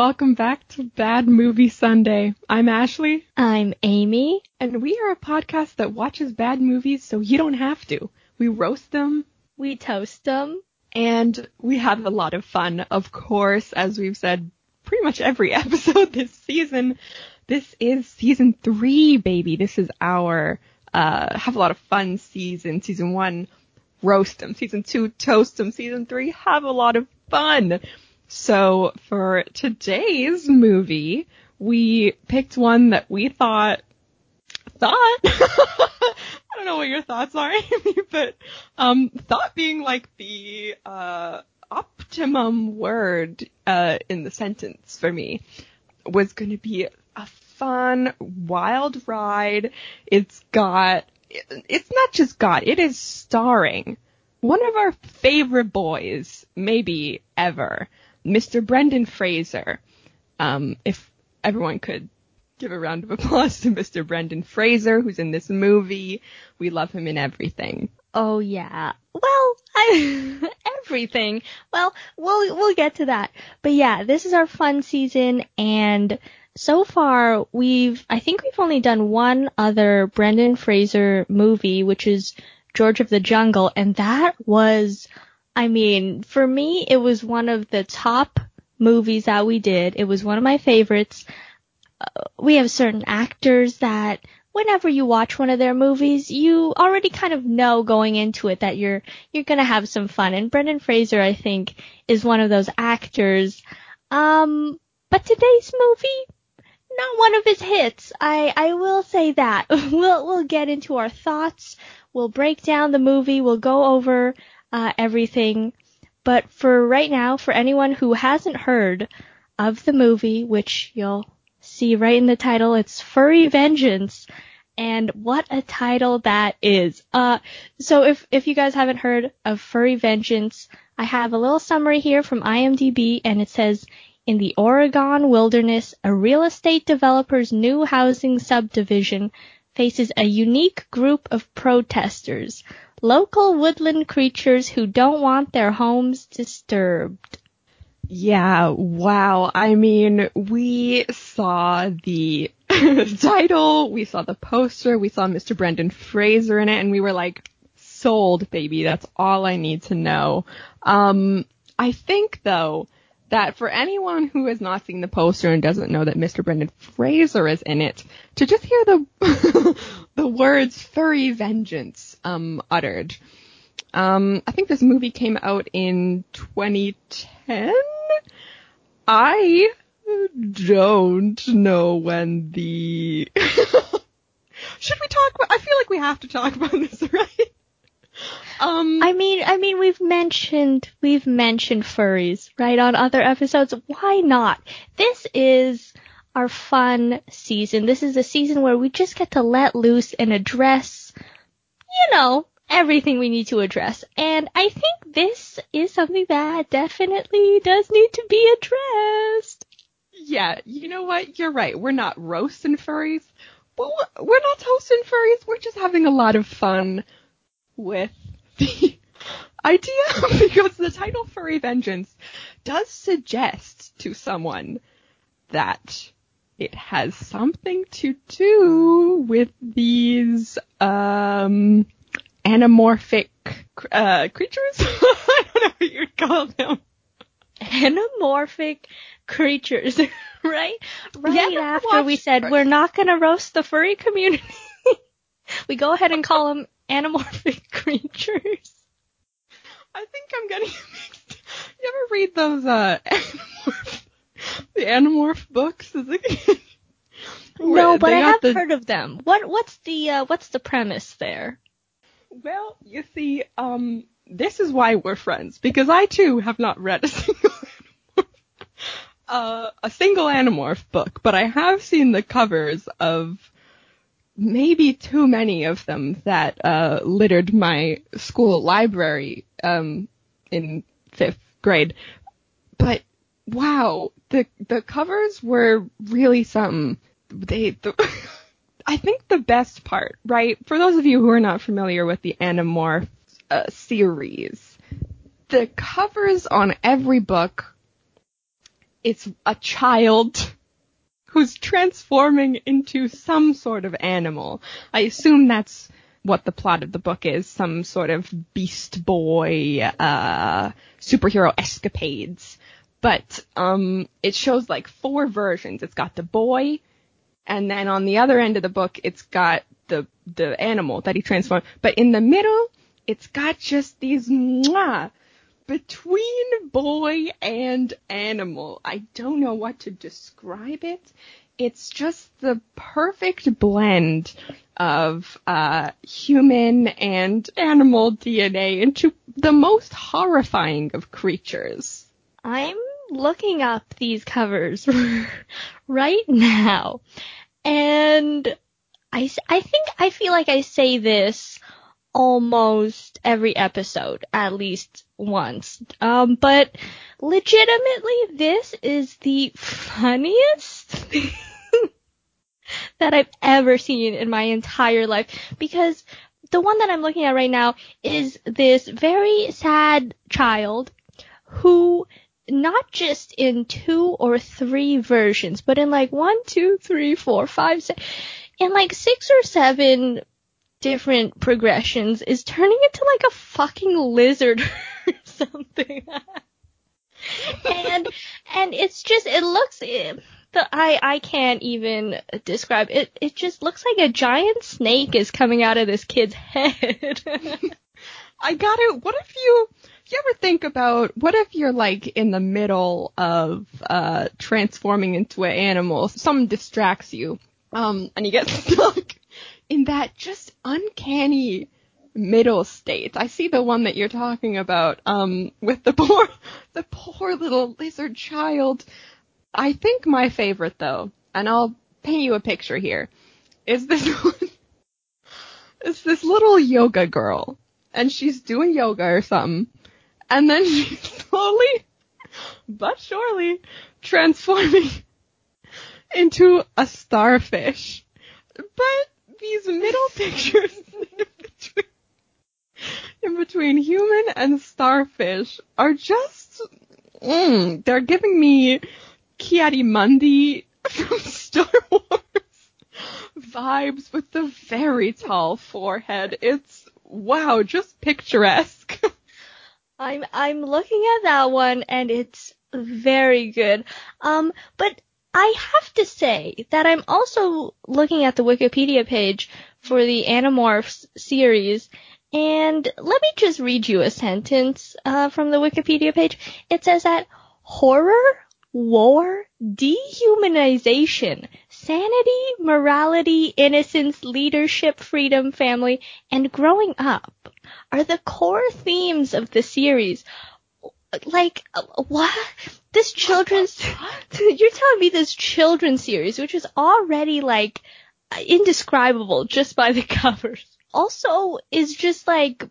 Welcome back to Bad Movie Sunday. I'm Ashley. I'm Amy. And we are a podcast that watches bad movies so you don't have to. We roast them. We toast them. And we have a lot of fun, of course, as we've said pretty much every episode this season. This is season three, baby. This is our, uh, have a lot of fun season. Season one, roast them. Season two, toast them. Season three, have a lot of fun. So for today's movie, we picked one that we thought, thought, I don't know what your thoughts are, Amy, but, um, thought being like the, uh, optimum word, uh, in the sentence for me was going to be a fun, wild ride. It's got, it's not just got, it is starring one of our favorite boys, maybe ever, Mr. Brendan Fraser. Um, if everyone could give a round of applause to Mr. Brendan Fraser, who's in this movie. We love him in everything. Oh yeah. Well, I, everything. Well, we'll we'll get to that. But yeah, this is our fun season and so far we've I think we've only done one other Brendan Fraser movie, which is George of the Jungle, and that was, I mean, for me, it was one of the top movies that we did. It was one of my favorites. Uh, we have certain actors that whenever you watch one of their movies, you already kind of know going into it that you're you're gonna have some fun. And Brendan Fraser, I think, is one of those actors. Um, but today's movie, not one of his hits. I I will say that. we'll we'll get into our thoughts. We'll break down the movie. We'll go over uh, everything. But for right now, for anyone who hasn't heard of the movie, which you'll see right in the title, it's Furry Vengeance. And what a title that is. Uh, so if, if you guys haven't heard of Furry Vengeance, I have a little summary here from IMDb and it says, in the Oregon wilderness, a real estate developer's new housing subdivision faces a unique group of protesters, local woodland creatures who don't want their homes disturbed. Yeah, wow. I mean, we saw the title, we saw the poster, we saw Mr. Brendan Fraser in it, and we were like, sold, baby. That's all I need to know. Um, I think though, that for anyone who has not seen the poster and doesn't know that Mr. Brendan Fraser is in it, to just hear the the words "furry vengeance" um, uttered. Um, I think this movie came out in 2010. I don't know when the. Should we talk about? I feel like we have to talk about this, right? Um, I mean, I mean, we've mentioned we've mentioned furries right on other episodes. Why not? This is our fun season. This is a season where we just get to let loose and address, you know, everything we need to address. And I think this is something that definitely does need to be addressed. Yeah, you know what? You're right. We're not roasting furries. Well, we're not toasting furries. We're just having a lot of fun with the idea because the title Furry Vengeance does suggest to someone that it has something to do with these um anamorphic uh creatures. I don't know what you'd call them. Anamorphic creatures, right? Right yeah, after we said we're not going to roast the furry community, we go ahead and call them anamorphic creatures. I think I'm getting mixed. You ever read those uh Animorph, the Animorph books as a kid? No, but I have the... heard of them. What what's the uh, what's the premise there? Well, you see, um, this is why we're friends because I too have not read a single uh, a single Animorph book, but I have seen the covers of maybe too many of them that uh, littered my school library um, in fifth grade. But wow, the the covers were really something. They, the, I think the best part, right? For those of you who are not familiar with the Animorph uh, series, the covers on every book it's a child who's transforming into some sort of animal. I assume that's what the plot of the book is, some sort of beast boy, uh, superhero escapades. But, um, it shows like four versions. It's got the boy, and then on the other end of the book, it's got the, the animal that he transformed. But in the middle, it's got just these mwah, between boy and animal. I don't know what to describe it. It's just the perfect blend of uh, human and animal DNA into the most horrifying of creatures. I'm looking up these covers right now, and I, I think I feel like I say this almost every episode at least once. Um, but legitimately, this is the funniest thing that I've ever seen in my entire life because the one that I'm looking at right now is this very sad child who not just in two or three versions, but in like one, two, three, four, five, six, in like six or seven different progressions is turning into like a fucking lizard something. and and it's just it looks it, the I I can't even describe it. It just looks like a giant snake is coming out of this kid's head. I got it. What if you you ever think about what if you're like in the middle of uh transforming into an animal, something distracts you, um, and you get stuck in that just uncanny middle state. I see the one that you're talking about, um, with the poor, the poor little lizard child. I think my favorite though, and I'll paint you a picture here, is this one. It's this little yoga girl, and she's doing yoga or something, and then she's slowly, but surely, transforming into a starfish. But these middle pictures in between human and starfish are just, mm, they're giving me Ki-Adi-Mundi from Star Wars vibes with the very tall forehead. It's, wow, just picturesque. I'm, I'm looking at that one and it's very good. Um, but I have to say that I'm also looking at the Wikipedia page for the Animorphs series, and let me just read you a sentence uh, from the Wikipedia page. It says that horror, war, dehumanization, sanity, morality, innocence, leadership, freedom, family, and growing up are the core themes of the series. Like, what? this children's you're telling me this children's series, which is already like indescribable just by the covers, also is just like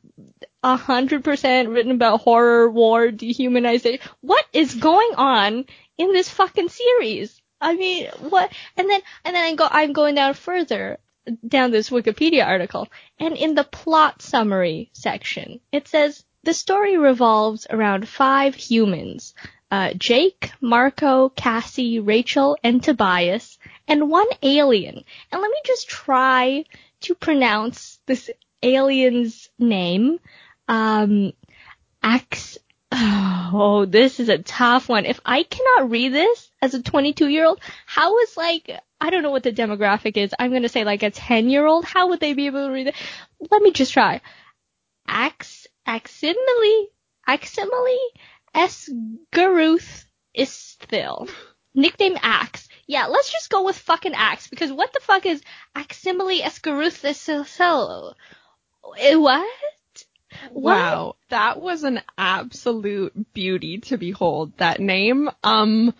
a hundred percent written about horror, war, dehumanization. What is going on in this fucking series? I mean, what? And then, and then I go, I'm going down further down this Wikipedia article, and in the plot summary section, it says the story revolves around five humans uh, Jake, Marco, Cassie, Rachel, and Tobias, and one alien. And let me just try to pronounce this alien's name. Um, Ax. Oh, this is a tough one. If I cannot read this as a 22 year old, how is like, I don't know what the demographic is. I'm going to say like a 10 year old. How would they be able to read it? Let me just try. Ax, Aximili, Aximili, Esgarrouth Isthill. Nickname Axe. Yeah, let's just go with fucking Axe because what the fuck is Aximili Esgarrouth Isthill? Eh, what? Wow, that was an absolute beauty to behold. That name, um,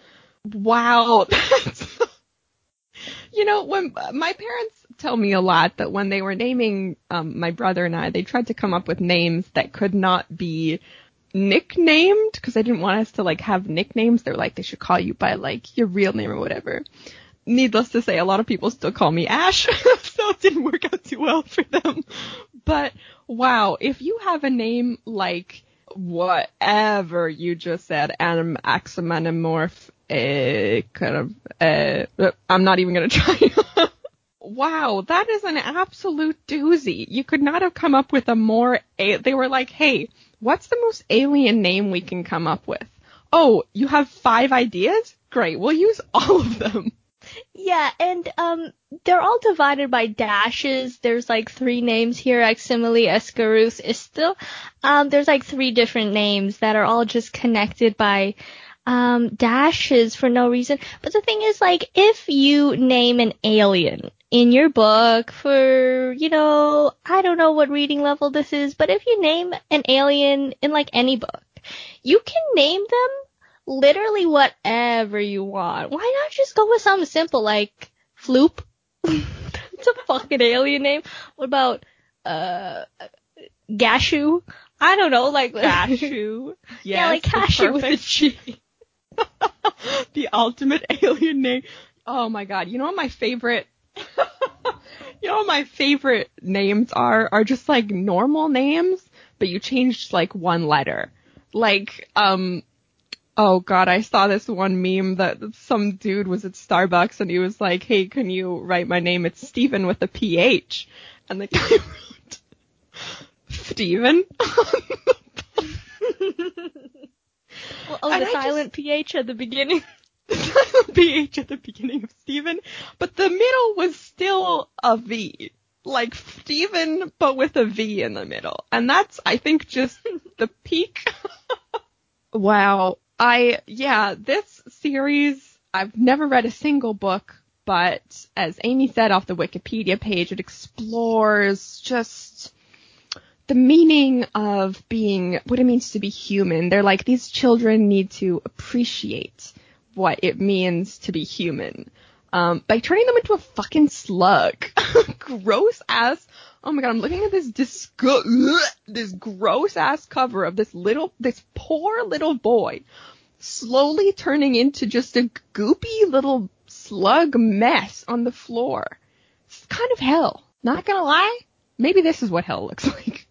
wow. you know, when my parents tell me a lot that when they were naming um, my brother and I, they tried to come up with names that could not be nicknamed because I didn't want us to like have nicknames. They're like they should call you by like your real name or whatever. Needless to say, a lot of people still call me Ash, so it didn't work out too well for them. But wow, if you have a name like whatever you just said, anim, axomanimorph, uh, kind of, uh, I'm not even gonna try. wow, that is an absolute doozy. You could not have come up with a more, a- they were like, hey, what's the most alien name we can come up with? Oh, you have five ideas? Great, we'll use all of them. Yeah, and um, they're all divided by dashes. There's like three names here: Eximile, Escarus, Istil. Um, there's like three different names that are all just connected by um dashes for no reason. But the thing is, like, if you name an alien in your book for, you know, I don't know what reading level this is, but if you name an alien in like any book, you can name them literally whatever you want. Why not just go with something simple like Floop? That's a fucking alien name. What about uh Gashu? I don't know, like Gashu. Yes, yeah, like cashew with a G. the ultimate alien name. Oh my god, you know what my favorite You know my favorite names are are just like normal names, but you changed like one letter. Like um oh god, I saw this one meme that some dude was at Starbucks and he was like, "Hey, can you write my name? It's Steven with a PH." And the guy wrote Steven. Well, oh, And the I just- silent PH at the beginning. silent PH at the beginning of Steven, but the middle was still a V. Like Steven, but with a V in the middle. And that's, I think, just the peak. wow. I, yeah, this series, I've never read a single book, but as Amy said off the Wikipedia page, it explores just the meaning of being, what it means to be human. They're like, these children need to appreciate what it means to be human. Um, by turning them into a fucking slug. gross ass. Oh my god, I'm looking at this disgu- this gross ass cover of this little, this poor little boy slowly turning into just a goopy little slug mess on the floor. It's kind of hell. Not gonna lie. Maybe this is what hell looks like.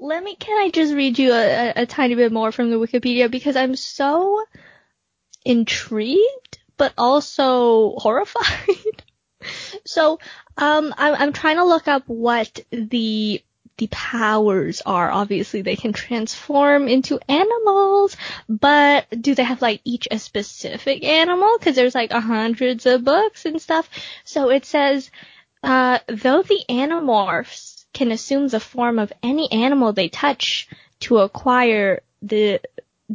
Let me, can I just read you a, a, a tiny bit more from the Wikipedia because I'm so intrigued, but also horrified. so, um, I'm, I'm trying to look up what the the powers are. Obviously, they can transform into animals, but do they have like each a specific animal? Because there's like hundreds of books and stuff. So it says, uh, though the animorphs can assume the form of any animal they touch to acquire the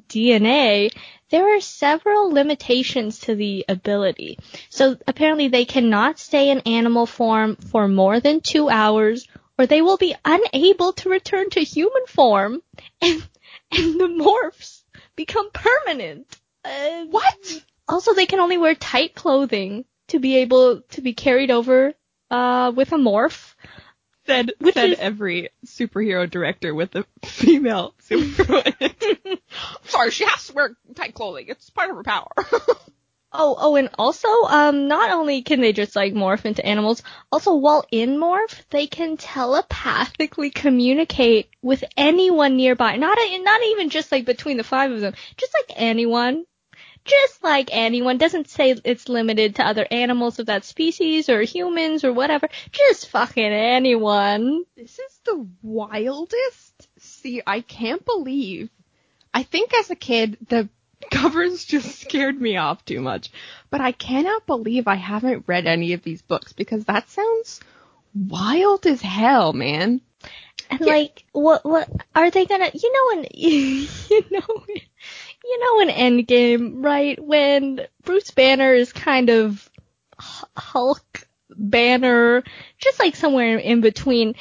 DNA, there are several limitations to the ability. So apparently they cannot stay in animal form for more than two hours or they will be unable to return to human form and, and the morphs become permanent. Uh, What? also, they can only wear tight clothing to be able to be carried over uh, with a morph. Said, Which said is- every superhero director with a female superhero. Sorry, she has to wear tight clothing. It's part of her power. Oh, oh, and also, um, not only can they just like morph into animals, also while in morph, they can telepathically communicate with anyone nearby. Not a, not even just like between the five of them, just like anyone. Just like anyone. Doesn't say it's limited to other animals of that species or humans or whatever. Just fucking anyone. This is the wildest. See, I can't believe. I think as a kid, the covers just scared me off too much. But I cannot believe I haven't read any of these books because that sounds wild as hell, man. And like, what, what, are they gonna, you know when, you know, you know in Endgame, right, when Bruce Banner is kind of Hulk Banner, just like somewhere in between,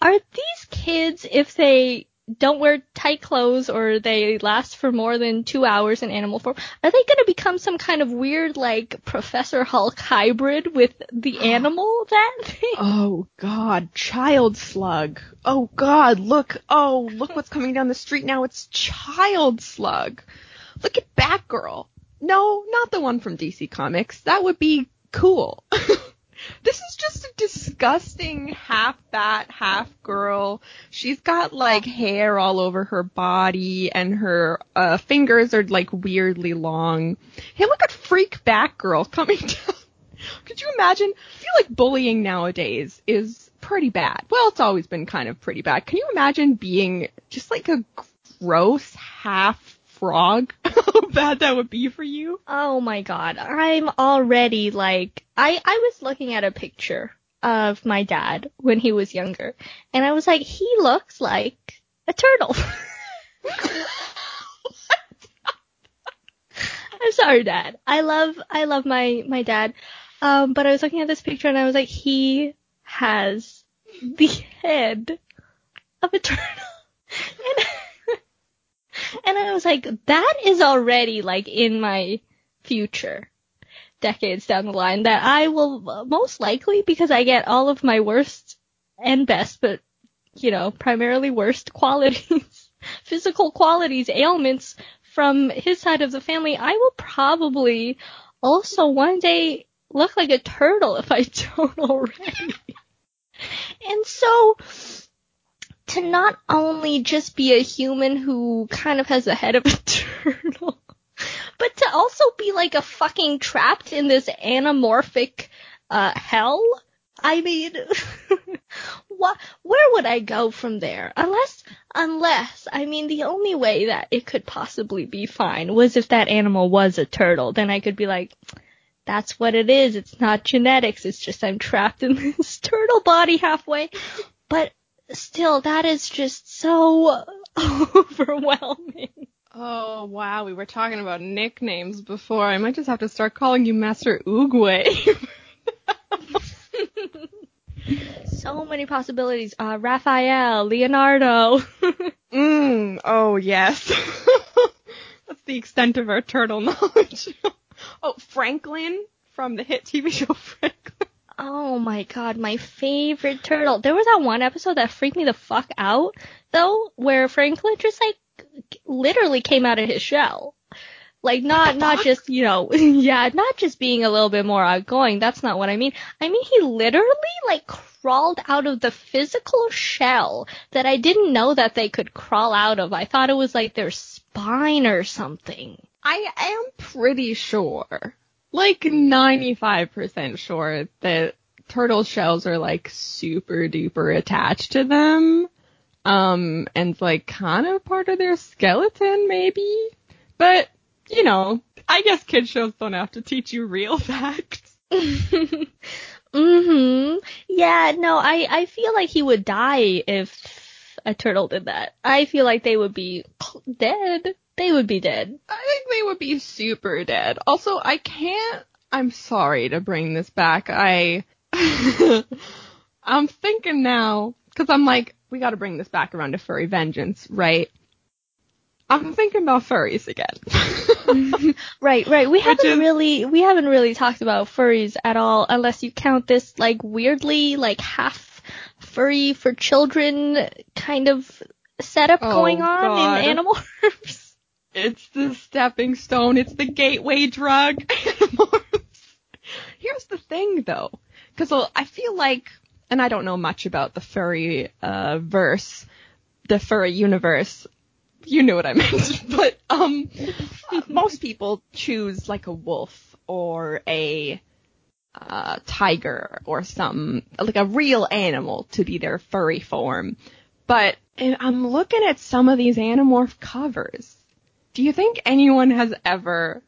are these kids, if they don't wear tight clothes or they last for more than two hours in animal form, are they gonna become some kind of weird, like, Professor Hulk hybrid with the animal that thing? Oh god, child slug. Oh god, look. Oh, look what's coming down the street now. It's child slug. Look at Batgirl. No, not the one from DC Comics. That would be cool. This is just a disgusting half bat, half girl. She's got like hair all over her body and her uh, fingers are like weirdly long. Hey, look at freak Batgirl coming down. Could you imagine? I feel like bullying nowadays is pretty bad. Well, it's always been kind of pretty bad. Can you imagine being just like a gross half frog? How bad that would be for you? Oh my god, I'm already like I I was looking at a picture of my dad when he was younger, and I was like, he looks like a turtle. I'm sorry, Dad. I love I love my my dad, um, but I was looking at this picture and I was like, he has the head of a turtle, and I was like, that is already like in my future decades down the line that I will most likely because I get all of my worst and best, but you know, primarily worst qualities, physical qualities, ailments from his side of the family, I will probably also one day look like a turtle if I don't already. and so, to not only just be a human who kind of has the head of a turtle, but to also be like a fucking trapped in this anamorphic uh, hell. I mean, what? Where would I go from there? Unless, unless, I mean, the only way that it could possibly be fine was if that animal was a turtle. Then I could be like, that's what it is. It's not genetics. It's just I'm trapped in this turtle body halfway. But still, that is just so overwhelming. Oh wow, we were talking about nicknames before. I might just have to start calling you Master Oogway. so many possibilities. Uh, Raphael, Leonardo. mm, oh yes. That's the extent of our turtle knowledge. oh, Franklin from the hit TV show Franklin. Oh my god, my favorite turtle. There was that one episode that freaked me the fuck out, though, where Franklin just like literally came out of his shell. Like not not just you know yeah not just being a little bit more outgoing. That's not what I mean. I mean he literally like crawled out of the physical shell that I didn't know that they could crawl out of. I thought it was like their spine or something. I am pretty sure, like 95% sure that turtle shells are like super duper attached to them. Um, and like kind of part of their skeleton maybe. But you know, I guess kid shows don't have to teach you real facts. mhm. Yeah, no, I I feel like he would die if a turtle did that. I feel like they would be dead. They would be dead. I think they would be super dead. Also, I can't I'm sorry to bring this back. I I'm thinking now cuz I'm like we got to bring this back around to furry vengeance, right? I'm thinking about furries again. right, right. We haven't is, really we haven't really talked about furries at all unless you count this like weirdly like half furry for children kind of setup oh, going on God. in Animorphs. It's the stepping stone, it's the gateway drug. Here's the thing though, cuz I feel like and I don't know much about the furry uh verse, the furry universe you knew what I meant. but um, most people choose like a wolf or a uh, tiger or some like a real animal to be their furry form. But I'm looking at some of these Animorph covers. Do you think anyone has ever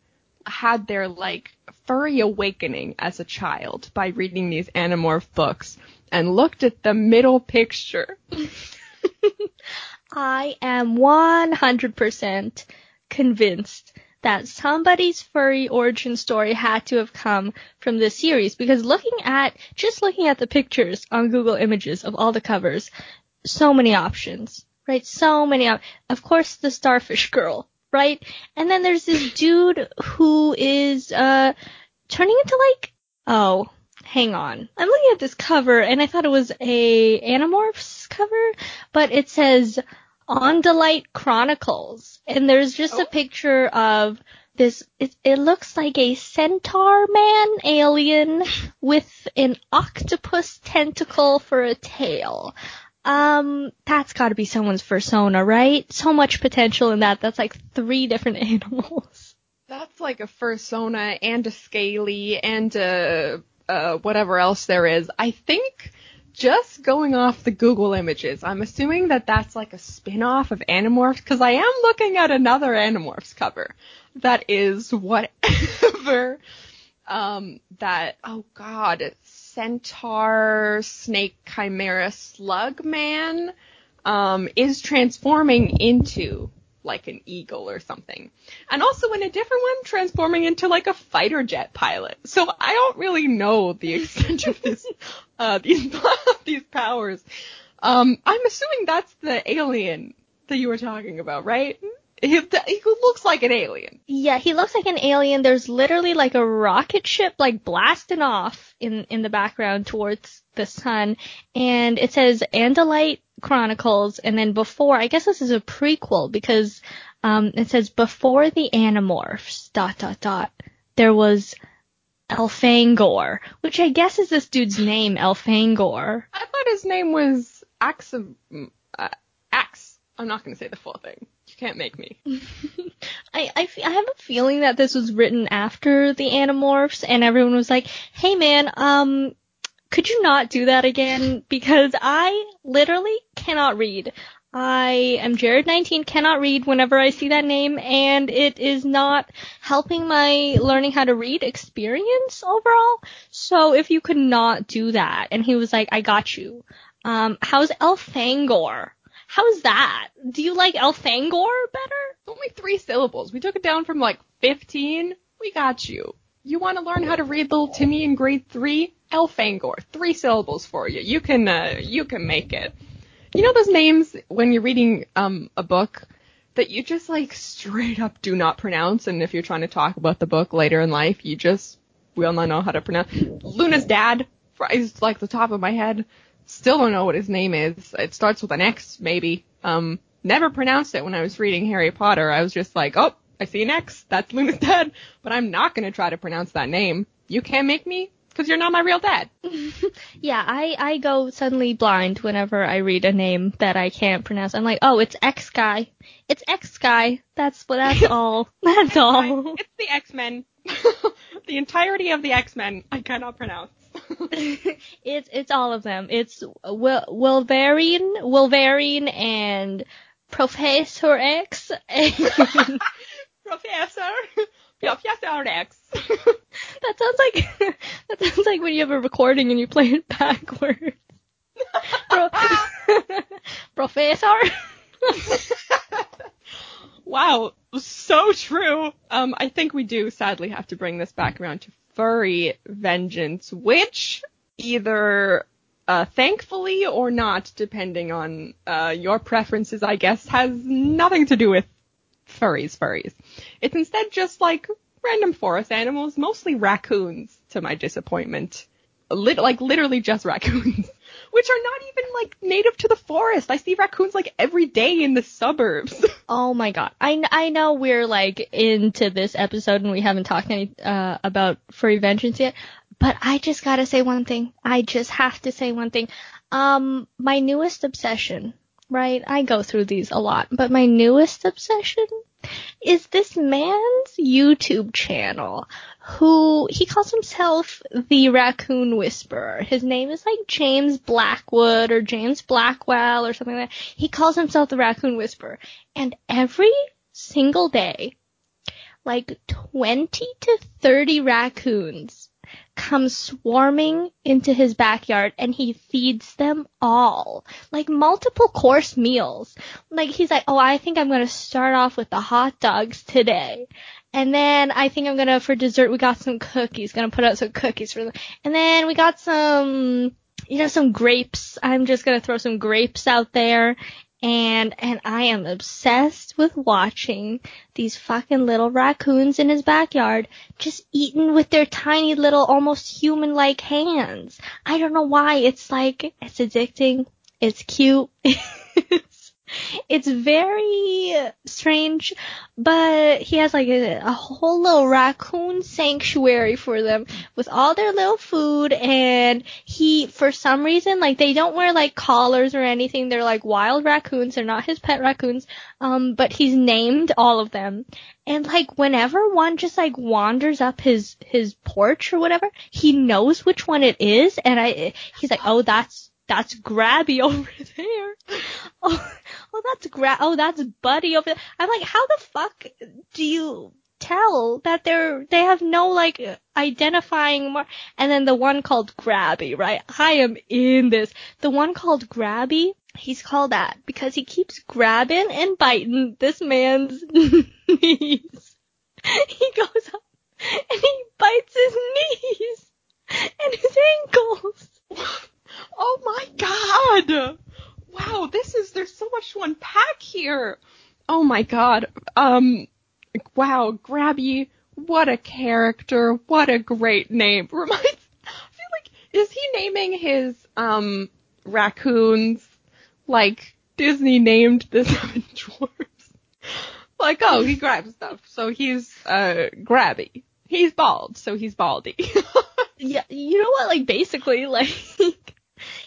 had their like furry awakening as a child by reading these Animorph books and looked at the middle picture? I am 100% convinced that somebody's furry origin story had to have come from this series because looking at, just looking at the pictures on Google Images of all the covers, so many options, right? So many, op- of course the starfish girl, right? And then there's this dude who is, uh, turning into like, oh, hang on. I'm looking at this cover and I thought it was a Animorphs cover, but it says Andalite Chronicles. And there's just oh. a picture of this it, it looks like a centaur man alien with an octopus tentacle for a tail. Um, that's gotta be someone's persona, right? So much potential in that. That's like three different animals. That's like a fursona and a scaly and a, uh, whatever else there is. I think just going off the Google images, I'm assuming that that's like a spin-off of Animorphs because I am looking at another Animorphs cover that is whatever. Um that oh god centaur snake chimera slug man um is transforming into like an eagle or something. And also in a different one, transforming into like a fighter jet pilot. So I don't really know the extent of this, uh, these, these powers. Um, I'm assuming that's the alien that you were talking about, right? He, he looks like an alien. Yeah, he looks like an alien. There's literally like a rocket ship like blasting off in in the background towards the sun, and it says Andalite Chronicles, and then before, I guess this is a prequel because um, it says before the Animorphs dot dot dot there was Elfangor, which I guess is this dude's name, Elfangor. I thought his name was Ax. Uh, Ax. I'm not going to say the full thing can't make me. I, I, I have a feeling that this was written after the Animorphs, and everyone was like, "Hey man, um, could you not do that again? Because I literally cannot read. I am Jared19, cannot read whenever I see that name, and it is not helping my learning how to read experience overall. So if you could not do that, and he was like, I got you. Um, how's Elfangor? How's that? Do you like Elfangor better? It's Only three syllables. We took it down from like 15. We got you. You want to learn how to read little Timmy in grade three? Elfangor. Three syllables for you. You can, uh, you can make it. You know those names when you're reading, um, a book that you just like straight up do not pronounce and if you're trying to talk about the book later in life, you just will not know how to pronounce. Luna's dad is like the top of my head. Still don't know what his name is. It starts with an X, maybe. Um, never pronounced it when I was reading Harry Potter. I was just like, oh, I see an X. That's Luna's dad. But I'm not gonna try to pronounce that name. You can't make me, because you're not my real dad. yeah, I, I go suddenly blind whenever I read a name that I can't pronounce. I'm like, oh, it's X guy. It's X guy. That's that's all. That's all. It's the X-Men. the entirety of the X-Men I cannot pronounce. It's it's all of them. It's Wil- Wolverine, Wolverine, and Professor X. And Professor. Professor X. that sounds like that sounds like when you have a recording and you play it backwards. Pro- Professor. wow, so true. Um, I think we do sadly have to bring this back around to furry vengeance, which either uh, thankfully or not, depending on uh, your preferences, I guess, has nothing to do with furries, furries. It's instead just like random forest animals, mostly raccoons, to my disappointment. Like literally just raccoons, which are not even like native to the forest. I see raccoons like every day in the suburbs. oh my god, I I know we're like into this episode and we haven't talked any uh, about furry vengeance yet, but I just gotta say one thing. I just have to say one thing. Um, my newest obsession, right? I go through these a lot, but my newest obsession is this man's YouTube channel who he calls himself the Raccoon Whisperer. His name is like James Blackwood or James Blackwell or something like that. He calls himself the Raccoon Whisperer. And every single day, like 20 to 30 raccoons come swarming into his backyard and he feeds them all. Like multiple course meals. Like he's like, oh, I think I'm gonna start off with the hot dogs today. And then I think I'm gonna, for dessert, we got some cookies. Gonna put out some cookies for them. And then we got some, you know, some grapes. I'm just gonna throw some grapes out there and and I am obsessed with watching these fucking little raccoons in his backyard just eating with their tiny little almost human like hands. I don't know why. It's like it's addicting. It's cute. it's, It's very strange, but he has like a, a, whole little raccoon sanctuary for them with all their little food and he, for some reason, like they don't wear like collars or anything. They're like wild raccoons. They're not his pet raccoons. Um, but he's named all of them. And like whenever one just like wanders up his, his porch or whatever, he knows which one it is. And I, he's like, oh, that's, that's Grabby over there. Oh, oh that's Gra- oh, that's Buddy over there. I'm like, how the fuck do you tell that they're, they have no like identifying mar- and then the one called Grabby, right? I am in this. The one called Grabby, he's called that because he keeps grabbing and biting this man's knees. He goes up and he bites his knees and his ankles. Oh my god! Wow, this is there's so much to unpack here. Oh my god. Um wow, Grabby, what a character, what a great name. Reminds I feel like is he naming his um raccoons like Disney named the seven dwarfs? like, oh, he grabs stuff, so he's uh grabby. He's bald, so he's baldy. yeah, you know what? Like basically, like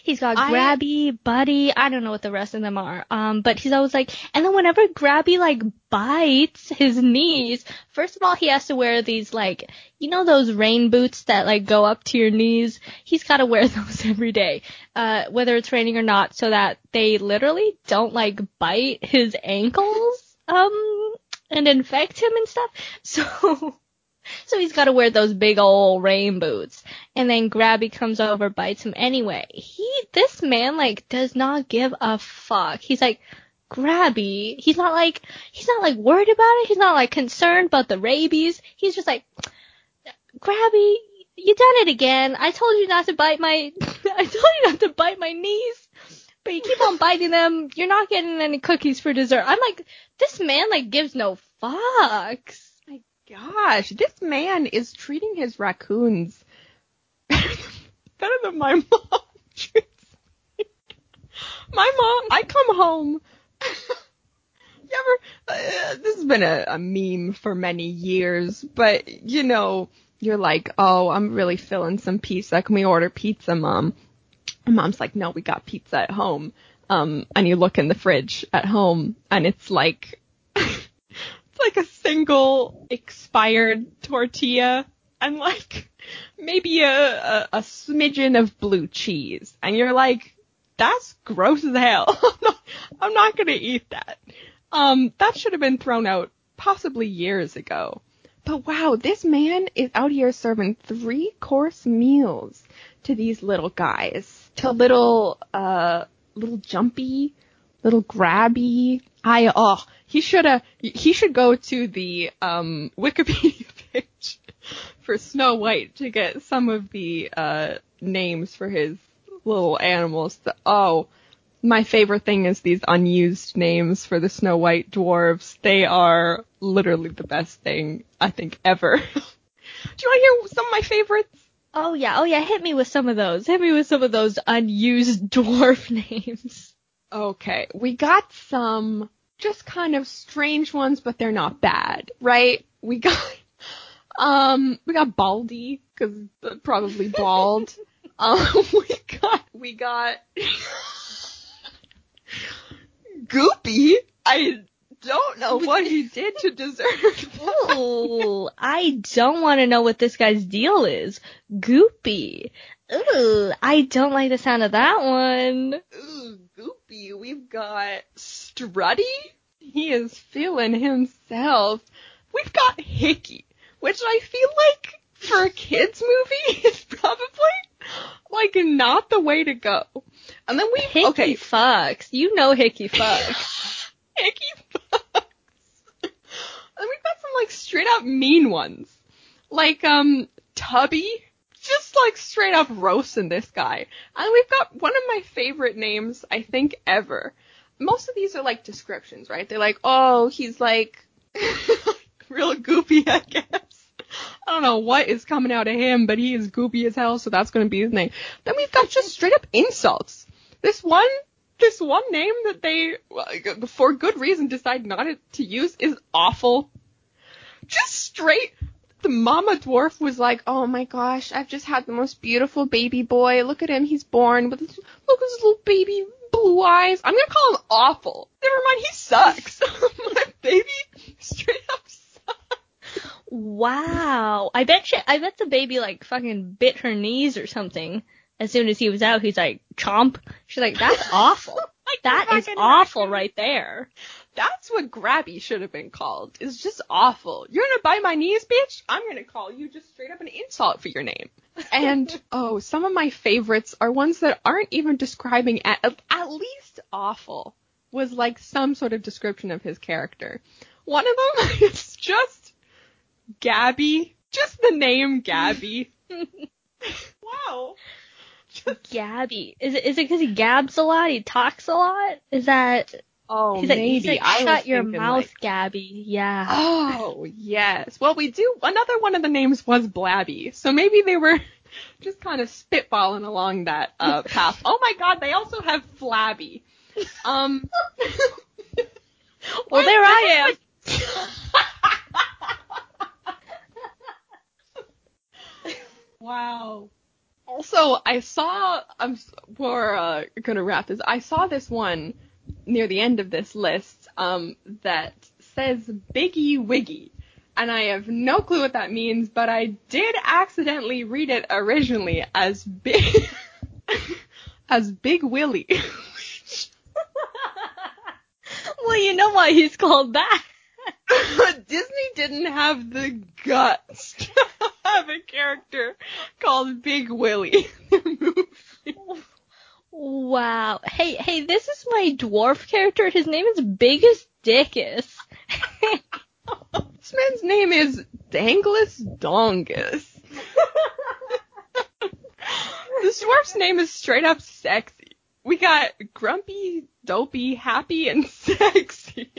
He's got I, Grabby, Buddy, I don't know what the rest of them are. Um, but he's always like, and then whenever Grabby like bites his knees, first of all, he has to wear these like, you know those rain boots that like go up to your knees? He's gotta wear those every day, uh, whether it's raining or not, so that they literally don't like bite his ankles, um, and infect him and stuff. So, so he's got to wear those big old rain boots. And then Grabby comes over, bites him anyway. He, this man, like, does not give a fuck. He's like, Grabby. He's not like, he's not like worried about it. He's not like concerned about the rabies. He's just like, Grabby, you done it again. I told you not to bite my, I told you not to bite my knees. But you keep on biting them. You're not getting any cookies for dessert. I'm like, this man like gives no fucks gosh, this man is treating his raccoons better than my mom treats me. My mom, I come home. you ever? Uh, this has been a, a meme for many years, but you know, you're like, oh, I'm really feeling some pizza. Can we order pizza, mom? And mom's like, no, we got pizza at home. Um, and you look in the fridge at home, and it's like like a single expired tortilla and like maybe a, a, a smidgen of blue cheese. And you're like, that's gross as hell. I'm not, I'm not gonna eat that. Um, that should have been thrown out possibly years ago. But wow, this man is out here serving three course meals to these little guys. To little, uh, little jumpy, little grabby. I, oh, he should have, he should go to the, um, Wikipedia page for Snow White to get some of the, uh, names for his little animals. Oh, my favorite thing is these unused names for the Snow White dwarves. They are literally the best thing I think ever. Do you want to hear some of my favorites? Oh yeah, oh yeah, hit me with some of those. Hit me with some of those unused dwarf names. Okay, we got some just kind of strange ones, but they're not bad, right? We got, um, we got Baldy, cause probably bald. um, we got, we got Goopy. I don't know what he did to deserve. oh, I don't want to know what this guy's deal is. Goopy. Ooh, I don't like the sound of that one. Ooh, goopy. We've got Strutty. He is feeling himself. We've got Hickey, which I feel like for a kids movie is probably like not the way to go. And then we Hickey okay. fucks. You know Hickey fucks. Hickey fucks. and we've got some like straight up mean ones. Like um Tubby just like straight up roasting this guy. And we've got one of my favorite names, I think, ever. Most of these are like descriptions, right? They're like, oh, he's like, real goopy, I guess. I don't know what is coming out of him, but he is goopy as hell, so that's gonna be his name. Then we've got just straight up insults. This one this one name that they, for good reason, decide not to use is awful. Just straight, the mama dwarf was like, oh my gosh, I've just had the most beautiful baby boy. Look at him, he's born with, look at his little baby blue eyes. I'm gonna call him awful. Never mind, he sucks. my baby straight up sucks. Wow. I bet she, I bet the baby like fucking bit her knees or something. As soon as he was out, he's like, chomp. She's like, that's awful. like that is awful right there. That's what Grabby should have been called. It's just awful. You're gonna bite my knees, bitch? I'm gonna call you just straight up an insult for your name. And oh, some of my favorites are ones that aren't even describing at, at least awful. Was like some sort of description of his character. One of them is just Gabby. Just the name Gabby. wow. Just Gabby. Is it is it because he gabs a lot? He talks a lot? Is that? Oh, he's maybe. Like, he's like, I Shut your mouth, like, Gabby. Yeah. Oh, yes. Well, we do. Another one of the names was Blabby, so maybe they were just kind of spitballing along that uh, path. Oh my God, they also have Flabby. Um. well, there I am. wow. Also, I saw. I'm. We're uh, gonna wrap this. I saw this one near the end of this list um, that says Biggie Wiggy. And I have no clue what that means, but I did accidentally read it originally as big, as Big Willie. well, you know why he's called that. Disney didn't have the guts to have a character called Big Willie. Wow. Hey, hey, this is my dwarf character. His name is Biggest Dickus. this man's name is Danglus Dongus. this dwarf's name is straight up sexy. We got grumpy, dopey, happy, and sexy.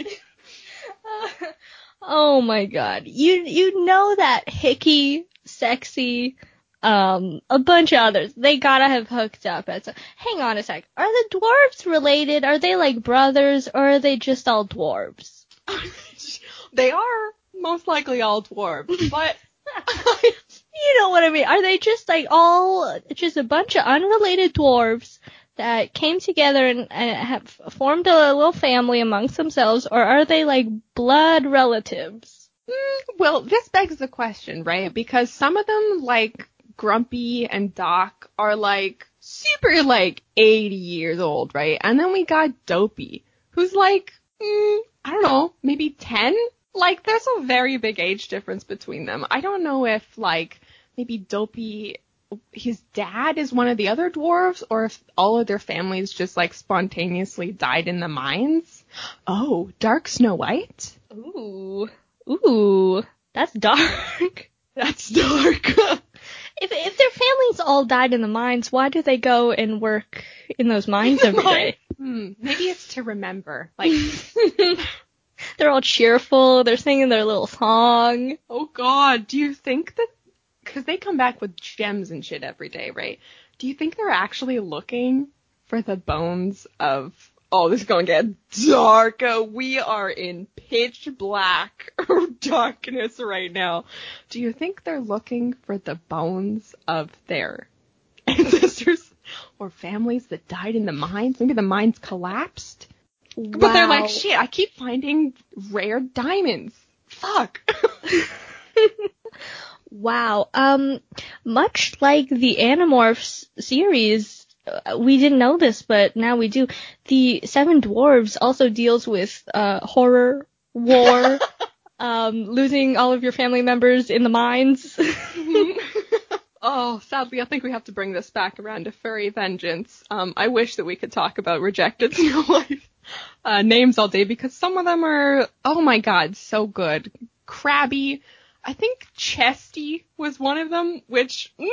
oh my god. You you know that hickey, sexy, um, a bunch of others. They gotta have hooked up at some. Hang on a sec. Are the dwarves related? Are they like brothers, or are they just all dwarves? they are most likely all dwarves, but you know what I mean. Are they just like all just a bunch of unrelated dwarves that came together and, and have formed a little family amongst themselves, or are they like blood relatives? Mm, well, this begs the question, right? Because some of them like Grumpy and Doc are like super like 80 years old, right? And then we got Dopey, who's like, mm, I don't know, maybe 10? Like, there's a very big age difference between them. I don't know if like maybe Dopey, his dad is one of the other dwarves, or if all of their families just like spontaneously died in the mines. Oh, Dark Snow White? Ooh. Ooh. That's dark. That's dark. If if their families all died in the mines, why do they go and work in those mines every day? Hmm, maybe it's to remember. Like they're all cheerful. They're singing their little song. Oh God, do you think that? Because they come back with gems and shit every day, right? Do you think they're actually looking for the bones of? Oh, this is gonna get dark. Uh, We are in pitch black darkness right now. Do you think they're looking for the bones of their ancestors or families that died in the mines? Maybe the mines collapsed. Wow. But they're like, shit, I keep finding rare diamonds. Fuck. Wow. Um, much like the Animorphs series, we didn't know this, but now we do. The Seven Dwarves also deals with uh, horror, war, um, losing all of your family members in the mines. oh, sadly, I think we have to bring this back around to furry vengeance. Um, I wish that we could talk about rejected Snow White uh, names all day because some of them are, oh my god, so good. Crabby. I think Chesty was one of them, which, mm,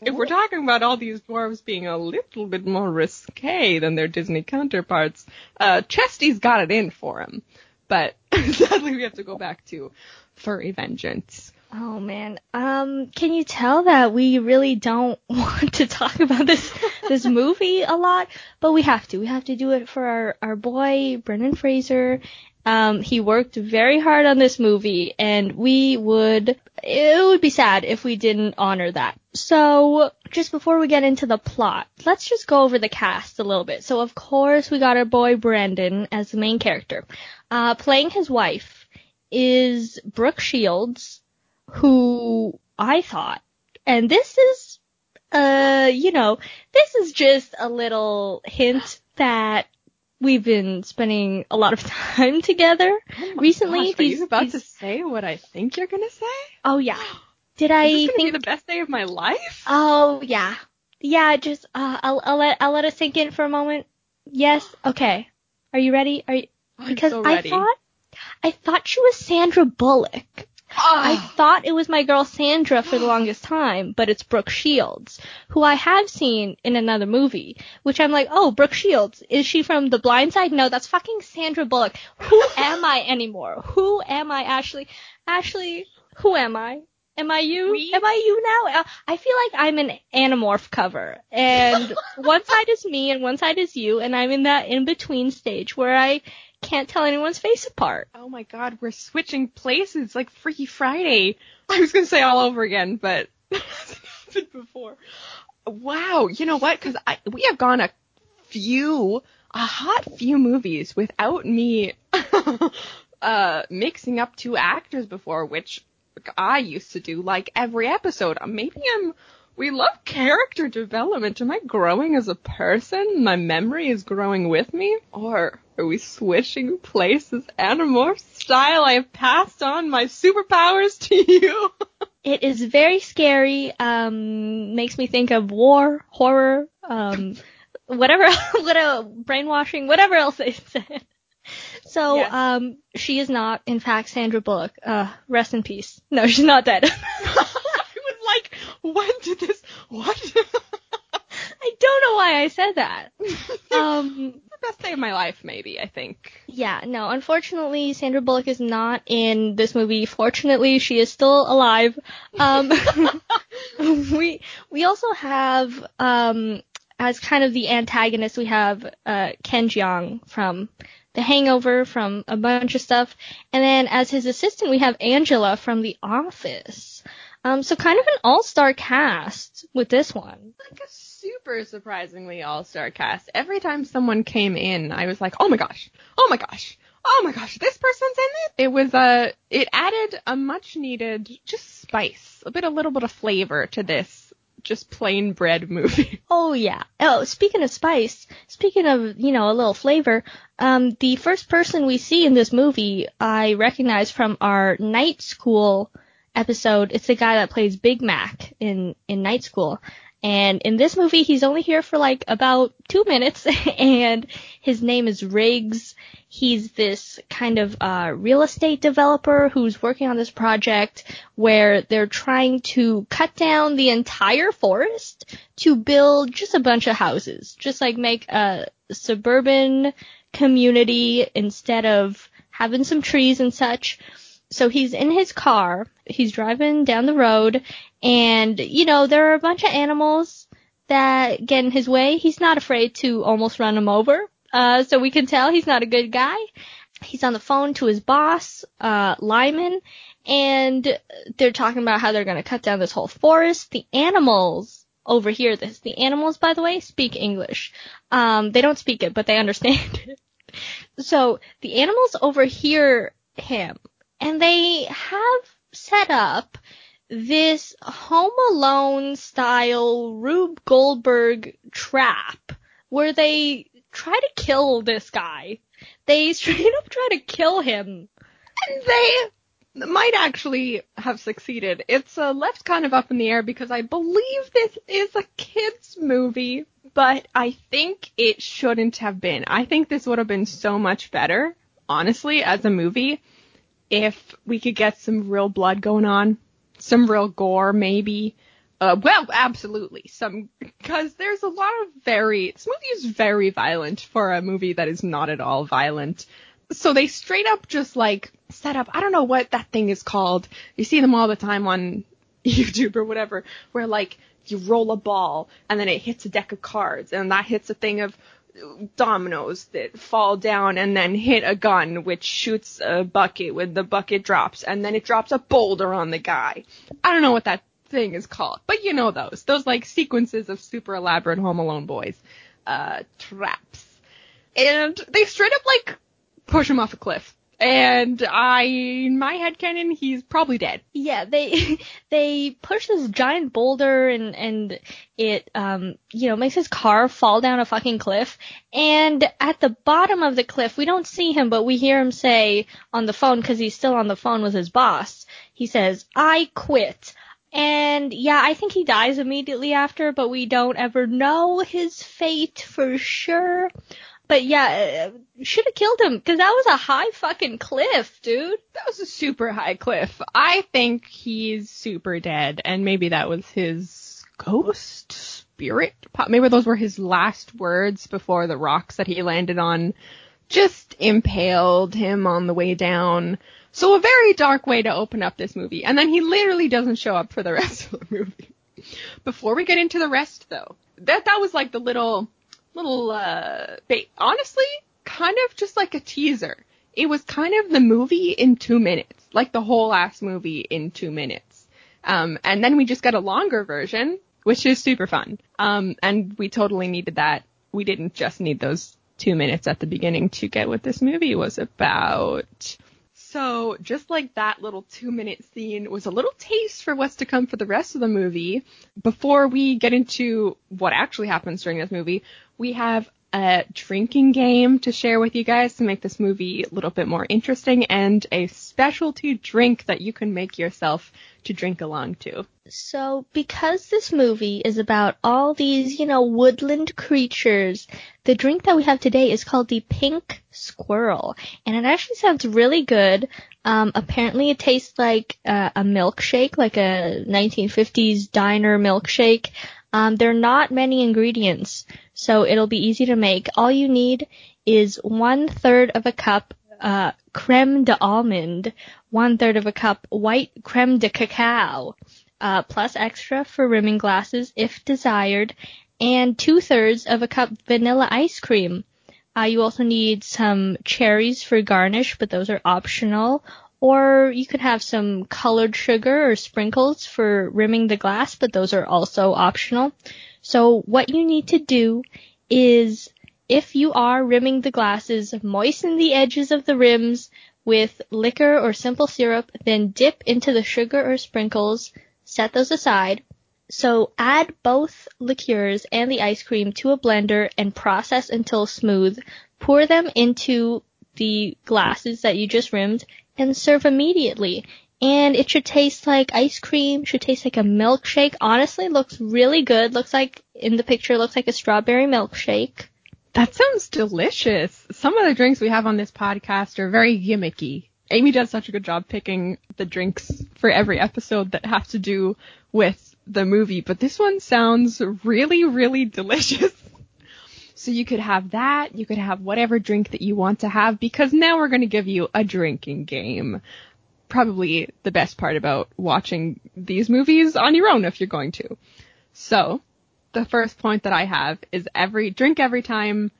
if we're talking about all these dwarves being a little bit more risque than their Disney counterparts, uh, Chesty's got it in for him. But sadly, we have to go back to furry vengeance. Oh man. Um, can you tell that we really don't want to talk about this this movie a lot, but we have to. We have to do it for our our boy Brendan Fraser. Um, he worked very hard on this movie, and we would it would be sad if we didn't honor that. So, just before we get into the plot, let's just go over the cast a little bit. So, of course, we got our boy Brendan as the main character. Uh, playing his wife is Brooke Shields, who I thought, and this is, uh, you know, this is just a little hint that we've been spending a lot of time together Oh recently. gosh, are these- you about these- to say what I think you're gonna say? Oh yeah. Did Is I this think? be the best day of my life? Oh yeah. Yeah. Just uh, I'll I'll let I'll let it sink in for a moment. Yes. Okay. Are you ready? Are you? I'm Because so I thought I thought she was Sandra Bullock. I Ah, thought it was my girl Sandra for the longest time, but it's Brooke Shields, who I have seen in another movie, which I'm like, oh, Brooke Shields. Is she from The Blind Side? No, that's fucking Sandra Bullock. Who am I anymore? Who am I, Ashley? Ashley, who am I? Am I you? We- Am I you now? Uh, I feel like I'm an Animorph cover, and one side is me and one side is you, and I'm in that in-between stage where I can't tell anyone's face apart. oh my god, we're switching places like Freaky Friday. I was gonna say all over again, but happened before. Wow, you know what? Because I we have gone a few, a hot few movies without me uh mixing up two actors before, which I used to do like every episode. Maybe I'm. We love character development. Am I growing as a person? My memory is growing with me? Or are we switching places Animorph style? I have passed on my superpowers to you. It is very scary. Um, makes me think of war, horror, um, whatever, what a brainwashing, whatever else they said. So, Yes. um, she is not, in fact, Sandra Bullock. Uh, rest in peace. No, she's not dead. I was like, when did this, what? I don't know why I said that. Um, the best day of my life, maybe, I think. yeah, no, unfortunately, Sandra Bullock is not in this movie. Fortunately, she is still alive. Um, we we also have um as kind of the antagonist we have uh Ken Jeong from The Hangover from a bunch of stuff and then as his assistant we have Angela from The Office. Um so kind of an all-star cast with this one. Like a super surprisingly all-star cast. Every time someone came in, I was like, oh my gosh, oh my gosh, oh my gosh, this person's in it. It was a, it added a much needed just spice, a bit, a little bit of flavor to this just plain bread movie. Oh yeah. Oh, speaking of spice, speaking of, you know, a little flavor, um the first person we see in this movie I recognize from our night school episode. It's the guy that plays Big Mac in in Night School. And in this movie, he's only here for like about two minutes, and his name is Riggs. He's this kind of uh, real estate developer who's working on this project where they're trying to cut down the entire forest to build just a bunch of houses, just like make a suburban community instead of having some trees and such. So he's in his car, he's driving down the road, and, you know, there are a bunch of animals that get in his way. He's not afraid to almost run them over. Uh, so we can tell he's not a good guy. He's on the phone to his boss, uh, Lyman, and they're talking about how they're gonna cut down this whole forest. The animals overhear this. The animals, by the way, speak English. Um, they don't speak it, but they understand it. So the animals overhear him, and they have set up this Home Alone style Rube Goldberg trap where they try to kill this guy. They straight up try to kill him. And they might actually have succeeded. It's uh, left kind of up in the air because I believe this is a kids movie, but I think it shouldn't have been. I think this would have been so much better, honestly, as a movie, if we could get some real blood going on, some real gore, maybe. Uh, well, absolutely. Some, because there's a lot of very, this movie is very violent for a movie that is not at all violent. So they straight up just like set up, I don't know what that thing is called. You see them all the time on YouTube or whatever, where like you roll a ball and then it hits a deck of cards and that hits a thing of dominoes that fall down and then hit a gun which shoots a bucket when the bucket drops and then it drops a boulder on the guy. I don't know what that thing is called, but you know those. Those like sequences of super elaborate Home Alone boys. Uh, traps. And they straight up like push him off a cliff. And I, in my head canon, he's probably dead. Yeah, they they push this giant boulder and and it um you know makes his car fall down a fucking cliff. And at the bottom of the cliff, we don't see him, but we hear him say on the phone because he's still on the phone with his boss. He says, "I quit." And yeah, I think he dies immediately after, but we don't ever know his fate for sure. But yeah, uh, should have killed him because that was a high fucking cliff, dude. That was a super high cliff. I think he's super dead, and maybe that was his ghost spirit. Maybe those were his last words before the rocks that he landed on just impaled him on the way down. So a very dark way to open up this movie. And then he literally doesn't show up for the rest of the movie. Before we get into the rest though, that that was like the little little uh bait. Honestly, kind of just like a teaser. It was kind of the movie in 2 minutes, like the whole last movie in 2 minutes. Um and then we just got a longer version, which is super fun. Um and we totally needed that. We didn't just need those 2 minutes at the beginning to get what this movie was about. So just like that little two minute scene was a little taste for what's to come for the rest of the movie, before we get into what actually happens during this movie, we have a drinking game to share with you guys to make this movie a little bit more interesting and a specialty drink that you can make yourself to drink along to. So, because this movie is about all these, you know, woodland creatures, the drink that we have today is called the Pink Squirrel. And it actually sounds really good. Um, apparently it tastes like uh, a milkshake, like a 1950s diner milkshake. Um, there are not many ingredients, so it'll be easy to make. All you need is one third of a cup uh, creme de almond, one third of a cup white creme de cacao, uh, plus extra for rimming glasses if desired, and two thirds of a cup vanilla ice cream. Uh, you also need some cherries for garnish, but those are optional. Or you could have some colored sugar or sprinkles for rimming the glass, but those are also optional. So what you need to do is, if you are rimming the glasses, moisten the edges of the rims with liquor or simple syrup, then dip into the sugar or sprinkles, set those aside. So add both liqueurs and the ice cream to a blender and process until smooth. Pour them into the glasses that you just rimmed and serve immediately. And it should taste like ice cream, should taste like a milkshake. Honestly, looks really good. Looks like in the picture looks like a strawberry milkshake. That sounds delicious. Some of the drinks we have on this podcast are very gimmicky. Amy does such a good job picking the drinks for every episode that have to do with the movie, but this one sounds really, really delicious. So you could have that, you could have whatever drink that you want to have because now we're going to give you a drinking game. Probably the best part about watching these movies on your own if you're going to. So, the first point that I have is every drink every time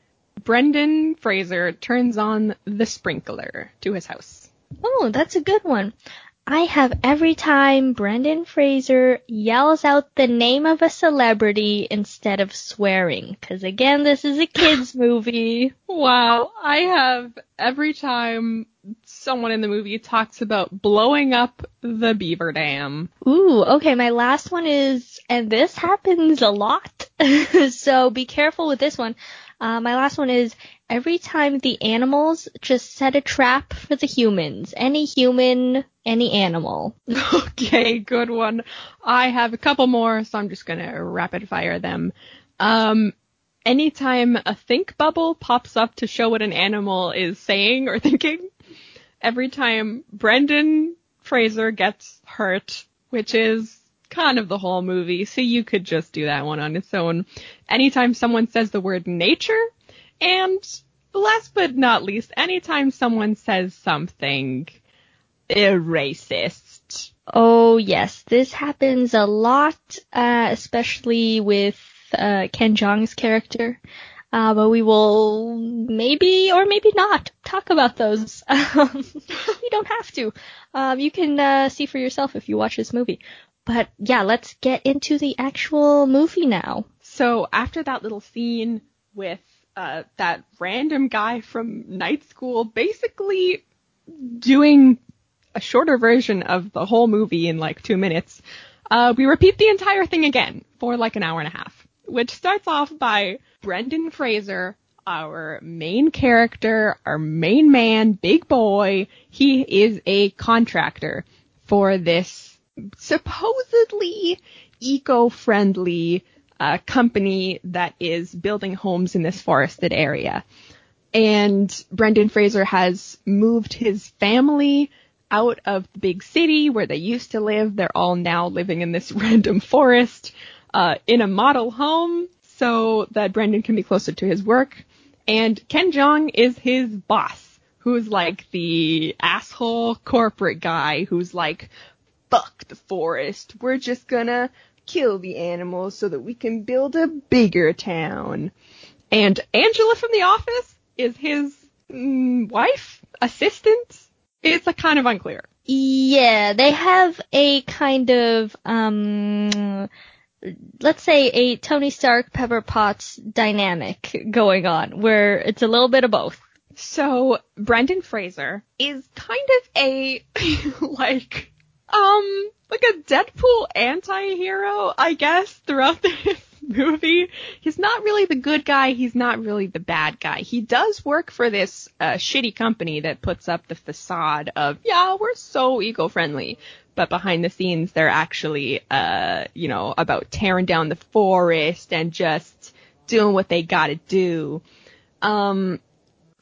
Brendan Fraser turns on the sprinkler to his house. Oh, that's a good one. I have every time Brendan Fraser yells out the name of a celebrity instead of swearing. Cause again, this is a kids movie. Wow. I have every time someone in the movie talks about blowing up the beaver dam. Ooh, okay, my last one is, and this happens a lot. so be careful with this one. Uh, my last one is every time the animals just set a trap for the humans. Any human, any animal. Okay, good one. I have a couple more, so I'm just gonna rapid fire them. Um, anytime a think bubble pops up to show what an animal is saying or thinking, every time Brendan Fraser gets hurt, which is kind of the whole movie, so you could just do that one on its own. Anytime someone says the word nature, and last but not least, anytime someone says something racist. Oh yes, this happens a lot, uh, especially with uh, Ken Jeong's character. Uh, but we will maybe or maybe not talk about those. Um, you don't have to. Um, you can uh, see for yourself if you watch this movie. But yeah, let's get into the actual movie now. So after that little scene with uh, that random guy from night school basically doing a shorter version of the whole movie in like two minutes, uh, we repeat the entire thing again for like an hour and a half, which starts off by Brendan Fraser, our main character, our main man, big boy. He is a contractor for this supposedly eco-friendly uh, company that is building homes in this forested area. And Brendan Fraser has moved his family out of the big city where they used to live. They're all now living in this random forest uh, in a model home so that Brendan can be closer to his work. And Ken Jeong is his boss, who's like the asshole corporate guy who's like, fuck the forest. We're just gonna kill the animals so that we can build a bigger town. And Angela from The Office is his mm, wife, assistant. It's a kind of unclear. Yeah, they have a kind of um let's say a Tony Stark Pepper Potts dynamic going on where it's a little bit of both. So Brendan Fraser is kind of a like um like a Deadpool anti-hero, I guess, throughout this movie. He's not really the good guy, he's not really the bad guy. He does work for this uh, shitty company that puts up the facade of, yeah, we're so eco-friendly. But behind the scenes, they're actually, uh, you know, about tearing down the forest and just doing what they gotta do. Um,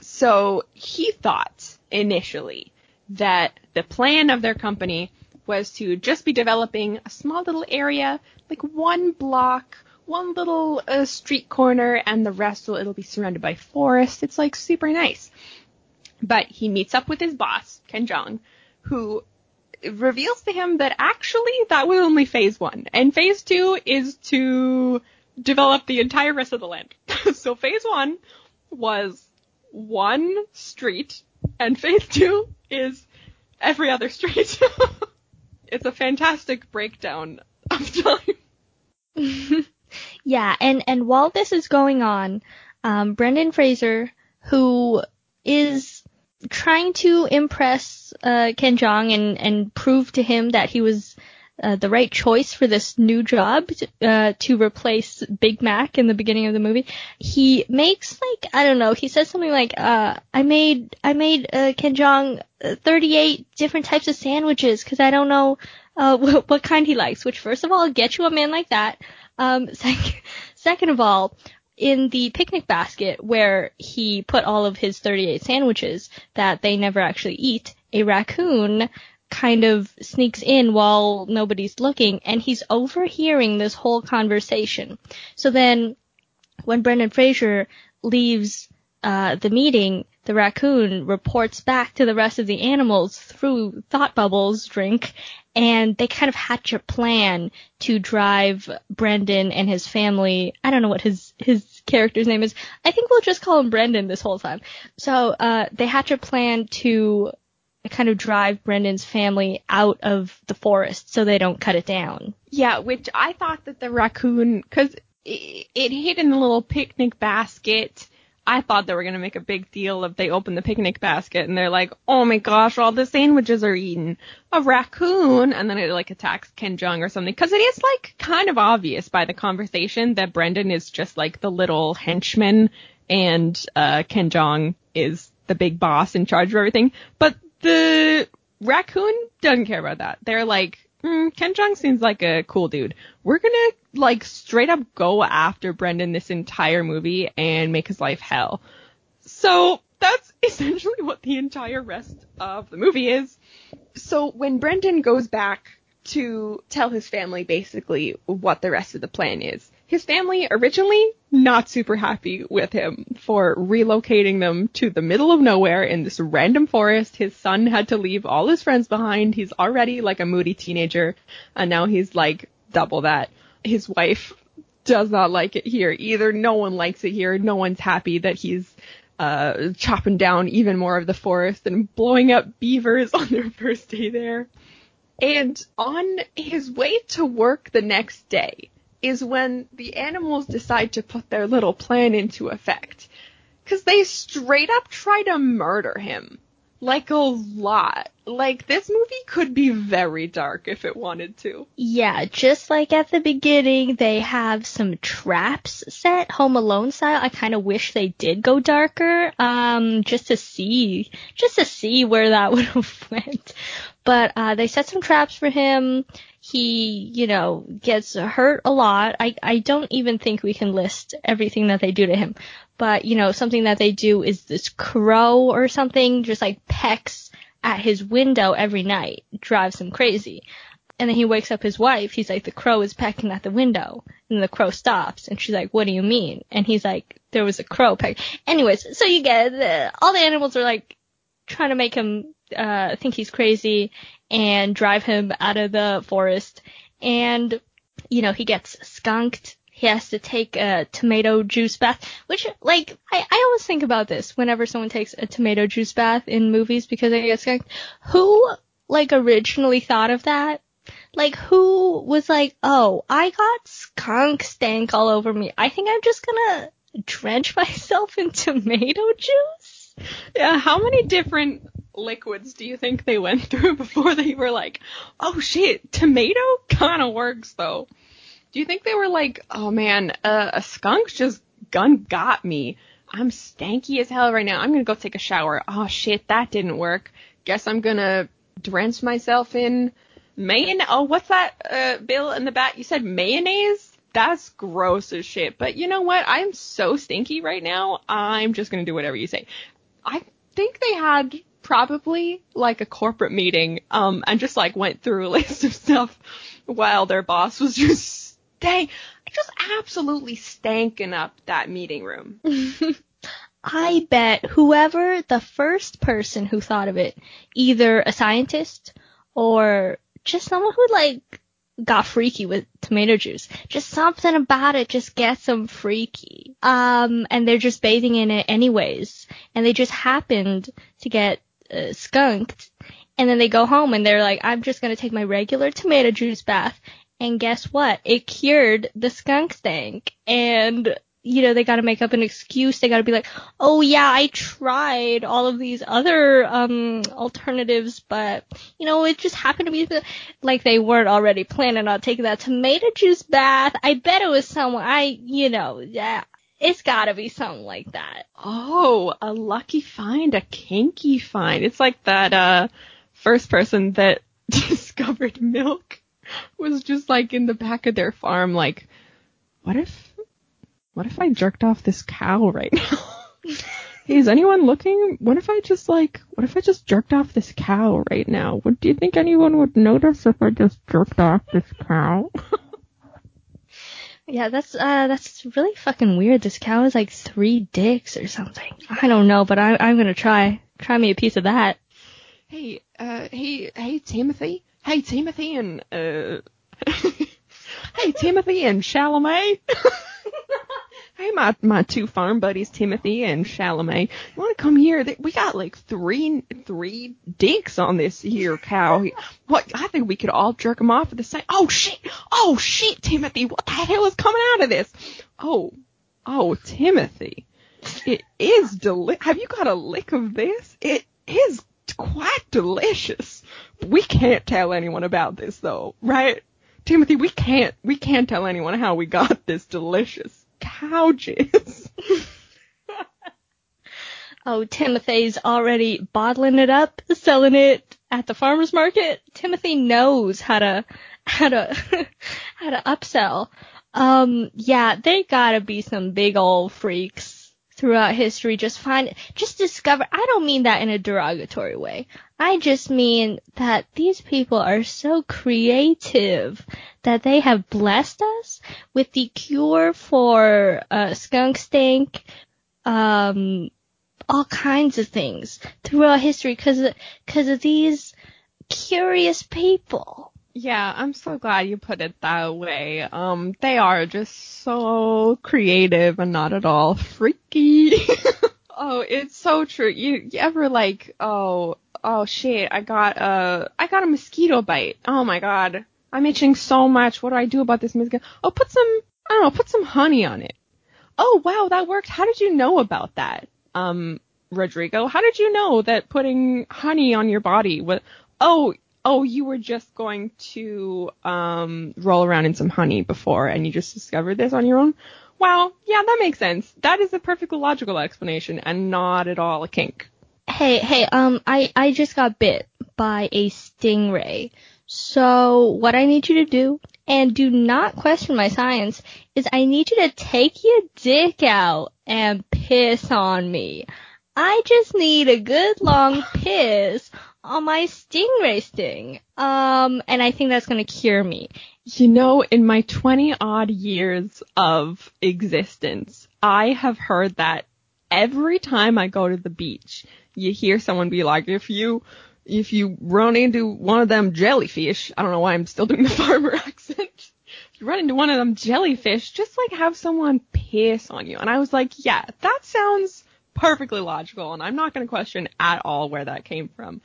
so he thought initially that the plan of their company was to just be developing a small little area, like one block, one little uh, street corner, and the rest will it'll be surrounded by forest. It's like super nice. But he meets up with his boss, Ken Jeong, who reveals to him that actually that was only phase one, and phase two is to develop the entire rest of the land. so phase one was one street, and phase two is every other street. it's a fantastic breakdown of time. yeah, and and while this is going on, um, Brendan Fraser, who is trying to impress uh, Ken Jeong and and prove to him that he was uh, the right choice for this new job uh, to replace Big Mac in the beginning of the movie. He makes like I don't know. He says something like, uh, "I made I made uh, Ken Jeong uh, 38 different types of sandwiches because I don't know uh, what, what kind he likes." Which first of all, get you a man like that. Um, sec- second of all, in the picnic basket where he put all of his 38 sandwiches that they never actually eat, a raccoon kind of sneaks in while nobody's looking and he's overhearing this whole conversation. So then when Brendan Fraser leaves uh, the meeting, the raccoon reports back to the rest of the animals through thought bubbles drink and they kind of hatch a plan to drive Brendan and his family. I don't know what his his character's name is. I think we'll just call him Brendan this whole time. So uh, they hatch a plan to kind of drive Brendan's family out of the forest so they don't cut it down. Yeah, which I thought that the raccoon, because it, it hid in a little picnic basket. I thought they were gonna make a big deal if they open the picnic basket and they're like, oh my gosh, all the sandwiches are eaten. A raccoon, and then it like attacks Ken Jeong or something. Cause it is like kind of obvious by the conversation that Brendan is just like the little henchman and, uh, Ken Jeong is the big boss in charge of everything. But the raccoon doesn't care about that. They're like, mm, Ken Jeong seems like a cool dude. We're gonna like straight up go after Brendan this entire movie and make his life hell. So that's essentially what the entire rest of the movie is. So when Brendan goes back to tell his family basically what the rest of the plan is, his family originally not super happy with him for relocating them to the middle of nowhere in this random forest. His son had to leave all his friends behind. He's already like a moody teenager and now he's like double that. His wife does not like it here either. No one likes it here. No one's happy that he's uh, chopping down even more of the forest and blowing up beavers on their first day there. And on his way to work the next day, is when the animals decide to put their little plan into effect. Cause they straight up try to murder him. Like a lot. Like this movie could be very dark if it wanted to. Yeah, just like at the beginning, they have some traps set, Home Alone style. I kind of wish they did go darker, um, just to see, just to see where that would have went. But, uh, they set some traps for him he, you know, gets hurt a lot. I, I don't even think we can list everything that they do to him. But, you know, something that they do is this crow or something just like pecks at his window every night, drives him crazy. And then he wakes up his wife. He's like, the crow is pecking at the window. And the crow stops. And she's like, what do you mean? And he's like, there was a crow peck. Anyways, so you get, the, all the animals are like trying to make him, uh, think he's crazy and drive him out of the forest. And, you know, he gets skunked. He has to take a tomato juice bath, which, like, I, I always think about this whenever someone takes a tomato juice bath in movies because I guess skunked. Who, like, originally thought of that? Like, who was like, oh, I got skunk stank all over me. I think I'm just gonna drench myself in tomato juice? Yeah, how many different liquids do you think they went through before they were like, oh shit, tomato kind of works though? Do you think they were like, oh man, uh, a skunk just gun got me. I'm stanky as hell right now. I'm gonna go take a shower. Oh shit, that didn't work. Guess I'm gonna drench myself in mayonnaise. Oh, what's that, uh, Bill in the back? You said mayonnaise? That's gross as shit. But you know what? I'm so stinky right now. I'm just gonna do whatever you say. I think they had probably like a corporate meeting, um, and just like went through a list of stuff while their boss was just stank, just absolutely stanking up that meeting room. I bet whoever the first person who thought of it, either a scientist or just someone who like got freaky with tomato juice. Just something about it just gets them freaky. Um, and they're just bathing in it anyways. And they just happened to get uh, skunked. And then they go home and they're like, I'm just gonna take my regular tomato juice bath. And guess what? It cured the skunk stank. And, you know, they gotta make up an excuse. They gotta be like, oh yeah, I tried all of these other, um, alternatives, but, you know, it just happened to be like they weren't already planning on taking that tomato juice bath. I bet it was someone, I, you know, yeah, it's gotta be something like that. Oh, a lucky find, a kinky find. It's like that, uh, first person that discovered milk was just like in the back of their farm, like, what if, what if I jerked off this cow right now? hey, is anyone looking? What if I just like, what if I just jerked off this cow right now? What do you think anyone would notice if I just jerked off this cow? Yeah, that's uh that's really fucking weird. This cow has like three dicks or something. I don't know, but I I'm gonna try. Try me a piece of that. Hey, uh hey hey Timothy. Hey Timothy and uh Hey Timothy and Chalamet. hey my my two farm buddies Timothy and Chalamet. You wanna come here? We got like three three dinks on this here cow. What I think we could all jerk them off at the same Oh shit! Oh shit, Timothy, what the hell is coming out of this? Oh oh Timothy. It is deli have you got a lick of this? It is quite delicious. We can't tell anyone about this though, right? Timothy, we can't, we can't tell anyone how we got this delicious cow jizz. oh, Timothy's already bottling it up, selling it at the farmer's market. Timothy knows how to, how to, how to upsell. Um, yeah, they gotta be some big old freaks throughout history just find, just discover, I don't mean that in a derogatory way. I just mean that these people are so creative that they have blessed us with the cure for uh, skunk stink, um, all kinds of things throughout history because because of these curious people. Yeah, I'm so glad you put it that way. Um, they are just so creative and not at all freaky. oh, it's so true. You, you ever like, oh, oh shit, I got a, I got a mosquito bite. Oh my god. I'm itching so much. What do I do about this mosquito? Oh, put some, I don't know, put some honey on it. Oh wow, that worked. How did you know about that? Um, Rodrigo, how did you know that putting honey on your body was, oh, oh, you were just going to um, roll around in some honey before and you just discovered this on your own? Wow, yeah, that makes sense. That is a perfectly logical explanation and not at all a kink. Hey, hey, um, I, I just got bit by a stingray. So what I need you to do, and do not question my science, is I need you to take your dick out and piss on me. I just need a good long piss on my stingray sting. Um, and I think that's gonna cure me. You know, in my 20 odd years of existence, I have heard that every time I go to the beach, you hear someone be like, if you, if you run into one of them jellyfish, I don't know why I'm still doing the farmer accent. If you run into one of them jellyfish, just like have someone piss on you. And I was like, yeah, that sounds perfectly logical, and I'm not going to question at all where that came from.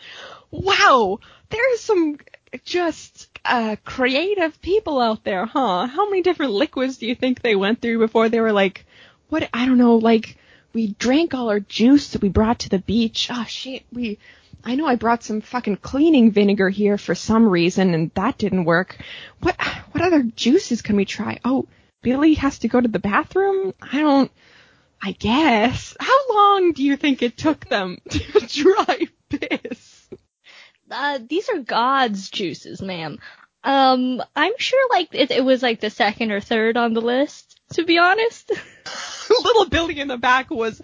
Wow, there's some just uh, creative people out there, huh? How many different liquids do you think they went through before they were like, what? I don't know, like we drank all our juice that we brought to the beach. Oh shit, we. I know I brought some fucking cleaning vinegar here for some reason, and that didn't work. What? What other juices can we try? Oh, Billy has to go to the bathroom. I don't. I guess. How long do you think it took them to dry piss? Uh, these are God's juices, ma'am. Um, I'm sure like it, it was like the second or third on the list, to be honest. Little Billy in the back was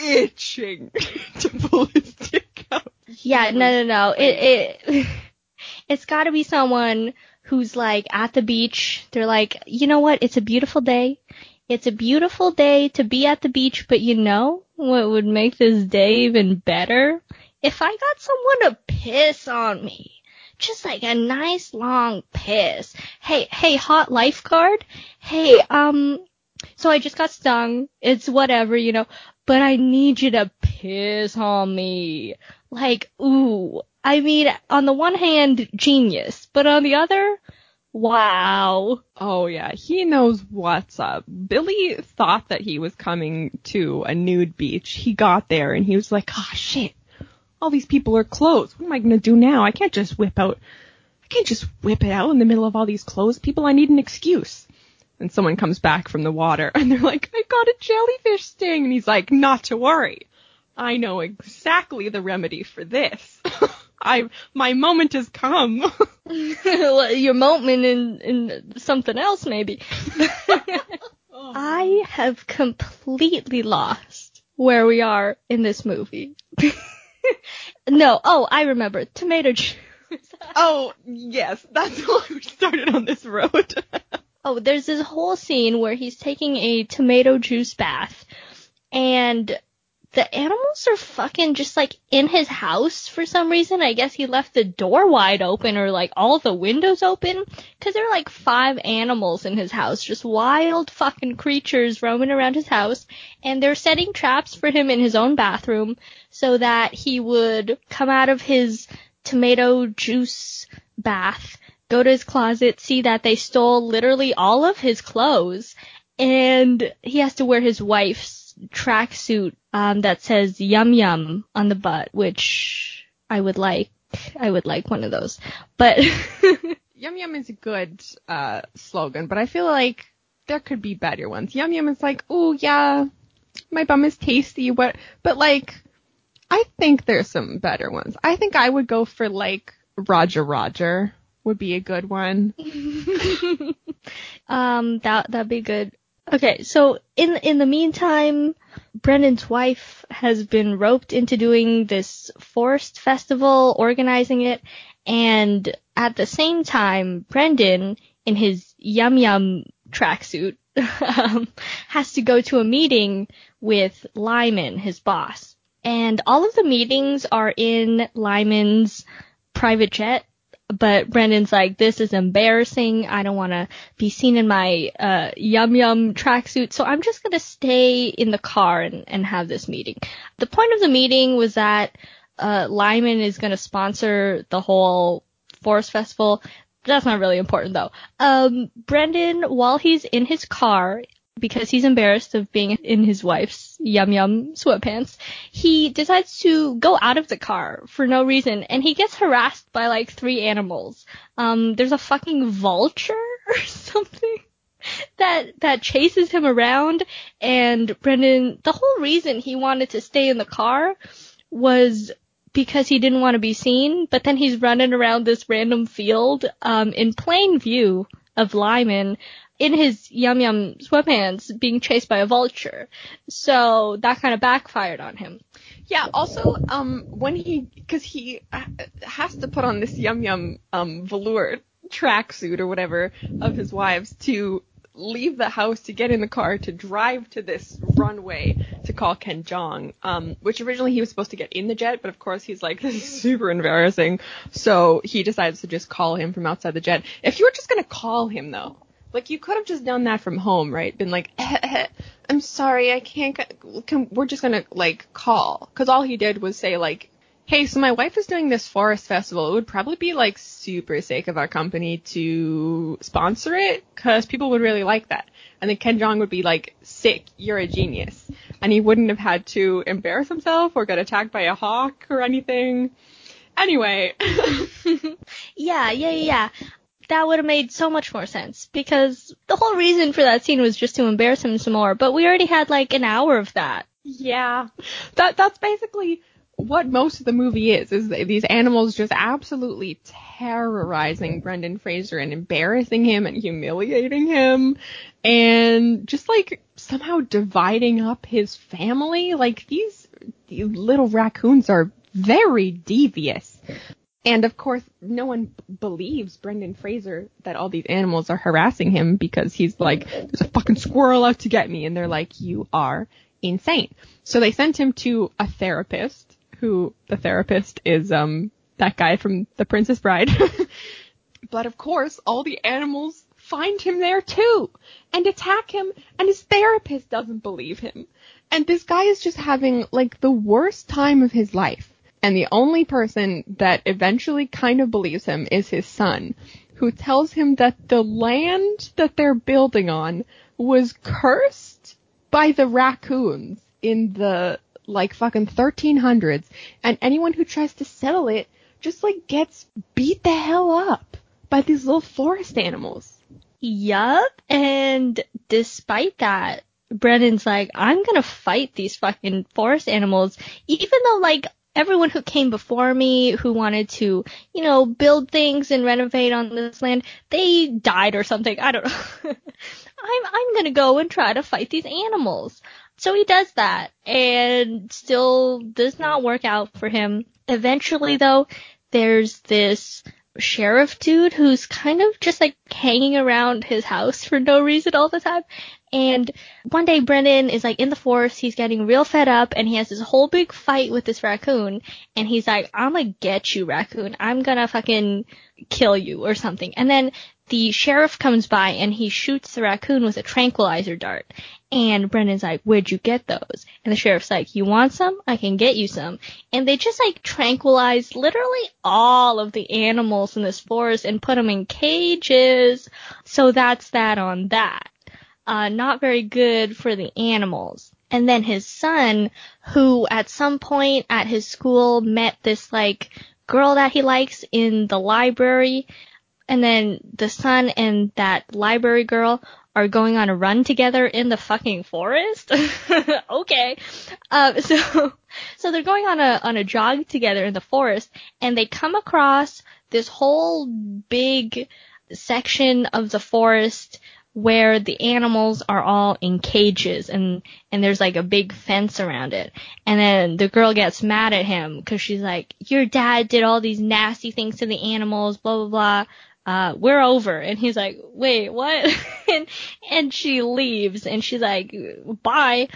itching to pull his dick out. Yeah, no, no, no. It, it, it's gotta be someone who's like at the beach. They're like, you know what? It's a beautiful day. It's a beautiful day to be at the beach, but you know what would make this day even better? If I got someone to piss on me. Just like a nice long piss. Hey, hey, hot lifeguard? Hey, um, so I just got stung. It's whatever, you know, but I need you to piss on me. Like, ooh. I mean, on the one hand, genius, but on the other, Wow. Oh yeah, he knows what's up. Billy thought that he was coming to a nude beach. He got there and he was like, "Ah, oh, shit. All these people are closed. What am I going to do now? I can't just whip out I can't just whip it out in the middle of all these clothes people. I need an excuse." And someone comes back from the water and they're like, "I got a jellyfish sting." And he's like, "Not to worry. I know exactly the remedy for this." I my moment has come. Your moment in in something else maybe. oh. I have completely lost where we are in this movie. no, oh, I remember. Tomato juice. oh, yes, that's why we started on this road. oh, there's this whole scene where he's taking a tomato juice bath and the animals are fucking just like in his house for some reason. I guess he left the door wide open or like all the windows open. Because there are like five animals in his house, just wild fucking creatures roaming around his house. And they're setting traps for him in his own bathroom so that he would come out of his tomato juice bath, go to his closet, see that they stole literally all of his clothes. And he has to wear his wife's tracksuit um, that says "Yum Yum" on the butt, which I would like. I would like one of those, but Yum Yum is a good uh, slogan, but I feel like there could be better ones. Yum Yum is like, oh yeah, my bum is tasty, but but like, I think there's some better ones. I think I would go for like Roger Roger would be a good one. um, that that'd be good. Okay, so in in the meantime, Brendan's wife has been roped into doing this forest festival, organizing it, and at the same time, Brendan, in his yum yum tracksuit, um, has to go to a meeting with Lyman, his boss. And all of the meetings are in Lyman's private jet but Brendan's like, this is embarrassing. I don't want to be seen in my uh, yum yum tracksuit, so I'm just gonna stay in the car and, and have this meeting. The point of the meeting was that uh, Lyman is gonna sponsor the whole forest festival. That's not really important though. Um, Brendan, while he's in his car, because he's embarrassed of being in his wife's yum yum sweatpants, he decides to go out of the car for no reason and he gets harassed by like three animals. Um, there's a fucking vulture or something that, that chases him around and Brendan, the whole reason he wanted to stay in the car was because he didn't want to be seen, but then he's running around this random field, um, in plain view of Lyman, in his yum yum sweatpants being chased by a vulture. So that kind of backfired on him. Yeah, also, um, when he, cause he has to put on this yum yum, um, velour tracksuit or whatever of his wives to leave the house to get in the car to drive to this runway to call Ken Jeong, um, which originally he was supposed to get in the jet, but of course he's like, this is super embarrassing. So he decides to just call him from outside the jet. If you were just gonna call him though, like you could have just done that from home, right? Been like, eh, eh, I'm sorry, I can't. Can, we're just gonna like call, because all he did was say like, hey, so my wife is doing this forest festival. It would probably be like super sick of our company to sponsor it, because people would really like that. And then Ken Jeong would be like, sick, you're a genius, and he wouldn't have had to embarrass himself or get attacked by a hawk or anything. Anyway. yeah, yeah, yeah that would have made so much more sense because the whole reason for that scene was just to embarrass him some more, but we already had like an hour of that. Yeah. That that's basically what most of the movie is is these animals just absolutely terrorizing Brendan Fraser and embarrassing him and humiliating him and just like somehow dividing up his family like these, these little raccoons are very devious and of course, no one b- believes Brendan Fraser that all these animals are harassing him because he's like, there's a fucking squirrel out to get me. And they're like, you are insane. So they sent him to a therapist who the therapist is, um, that guy from The Princess Bride. but of course, all the animals find him there too and attack him and his therapist doesn't believe him. And this guy is just having like the worst time of his life and the only person that eventually kind of believes him is his son, who tells him that the land that they're building on was cursed by the raccoons in the like fucking 1300s and anyone who tries to settle it just like gets beat the hell up by these little forest animals. Yup, and despite that, Brendan's like, I'm gonna fight these fucking forest animals, even though like everyone who came before me who wanted to, you know, build things and renovate on this land, they died or something. I don't know. I'm I'm gonna go and try to fight these animals. So he does that and still does not work out for him. Eventually though, there's this sheriff dude who's kind of just like hanging around his house for no reason all the time. And one day Brendan is like in the forest, he's getting real fed up and he has this whole big fight with this raccoon and he's like, I'm gonna get you raccoon. I'm gonna fucking kill you or something. And then the sheriff comes by and he shoots the raccoon with a tranquilizer dart. And Brendan's like, where'd you get those? And the sheriff's like, you want some? I can get you some. And they just like tranquilize literally all of the animals in this forest and put them in cages. So that's that on that uh, not very good for the animals. And then his son, who at some point at his school met this like girl that he likes in the library, and then the son and that library girl are going on a run together in the fucking forest. okay. Uh, so, so they're going on a, on a jog together in the forest and they come across this whole big section of the forest where the animals are all in cages and and there's like a big fence around it. And then the girl gets mad at him because she's like, "Your dad did all these nasty things to the animals, blah blah blah." Uh, we're over. And he's like, wait, what? and, and she leaves and she's like, bye.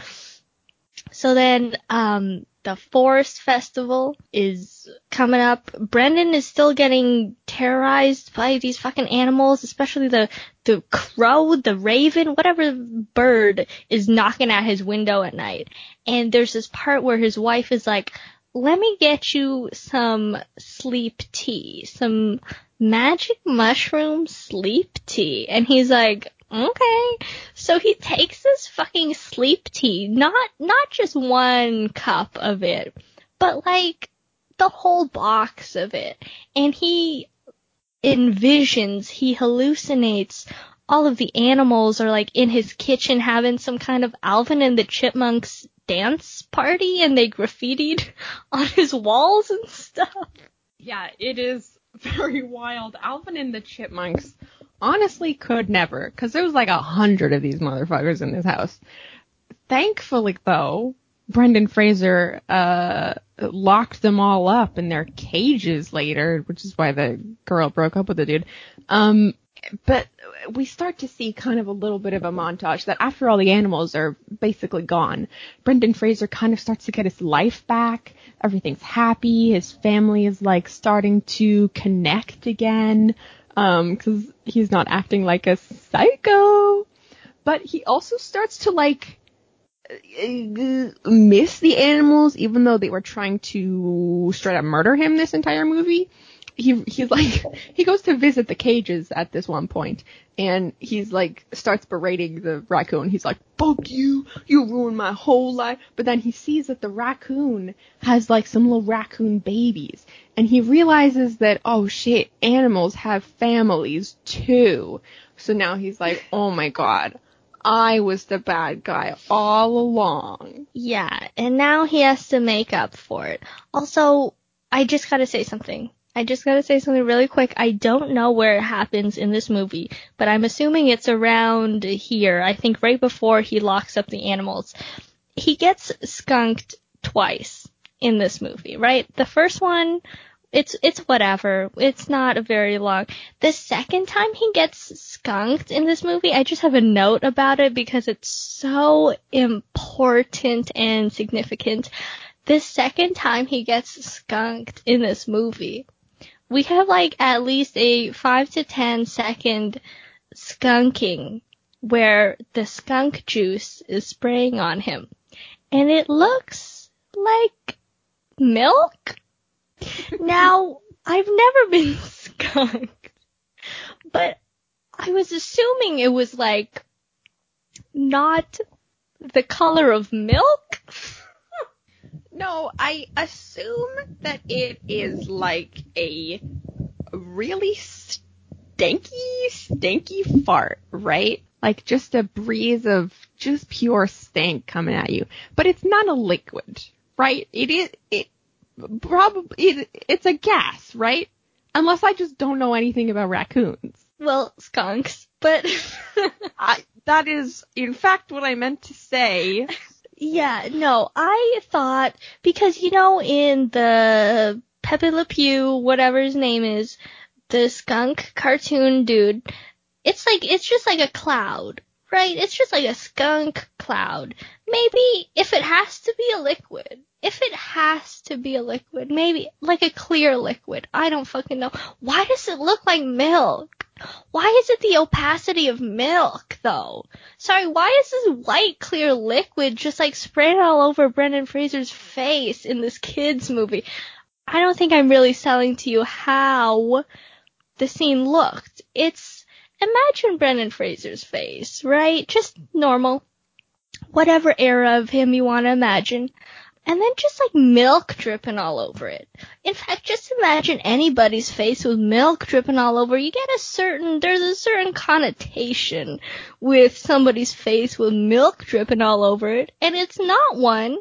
So then, um, the forest festival is coming up. Brendan is still getting terrorized by these fucking animals, especially the the crow, the raven, whatever bird is knocking at his window at night. And there's this part where his wife is like, "Let me get you some sleep tea, some magic mushroom sleep tea." And he's like, okay. So he takes this fucking sleep tea, not, not just one cup of it, but like the whole box of it. And he envisions, he hallucinates all of the animals are like in his kitchen having some kind of Alvin and the Chipmunks dance party and they graffitied on his walls and stuff. Yeah, it is very wild. Alvin and the Chipmunks honestly could never, because there was like a hundred of these motherfuckers in this house. Thankfully, though, Brendan Fraser uh, locked them all up in their cages later, which is why the girl broke up with the dude. Um, but we start to see kind of a little bit of a montage that after all the animals are basically gone, Brendan Fraser kind of starts to get his life back. Everything's happy. His family is like starting to connect again um, cause he's not acting like a psycho, but he also starts to like, miss the animals even though they were trying to straight up murder him this entire movie. He, he's like, he goes to visit the cages at this one point and he's like, starts berating the raccoon. He's like, fuck you, you ruined my whole life. But then he sees that the raccoon has like some little raccoon babies and he realizes that, oh shit, animals have families too. So now he's like, oh my god, I was the bad guy all along. Yeah, and now he has to make up for it. Also, I just gotta say something. I just gotta say something really quick. I don't know where it happens in this movie, but I'm assuming it's around here. I think right before he locks up the animals. He gets skunked twice in this movie, right? The first one it's it's whatever. It's not a very long. The second time he gets skunked in this movie, I just have a note about it because it's so important and significant. The second time he gets skunked in this movie, we have like at least a 5 to ten second skunking where the skunk juice is spraying on him. And it looks like milk now, I've never been skunked, but I was assuming it was like not the color of milk. No, I assume that it is like a really stanky, stanky fart, right? Like just a breeze of just pure stank coming at you. But it's not a liquid, right? It is, it, probably it, it's a gas, right? Unless I just don't know anything about raccoons. Well, skunks, but I, that is in fact what I meant to say. Yeah, no, I thought because you know in the Pepe Le Pew, whatever his name is, the skunk cartoon dude, it's like it's just like a cloud, right? It's just like a skunk cloud. Maybe if it has to be a liquid, if it has to be a liquid, maybe like a clear liquid. I don't fucking know. Why does it look like milk? Why is it the opacity of milk though? Sorry, why is this white clear liquid just like sprayed all over Brendan Fraser's face in this kids movie? I don't think I'm really selling to you how the scene looked. It's imagine Brendan Fraser's face, right? Just normal. Whatever era of him you want to imagine and then just like milk dripping all over it. In fact, just imagine anybody's face with milk dripping all over. You get a certain, there's a certain connotation with somebody's face with milk dripping all over it, and it's not one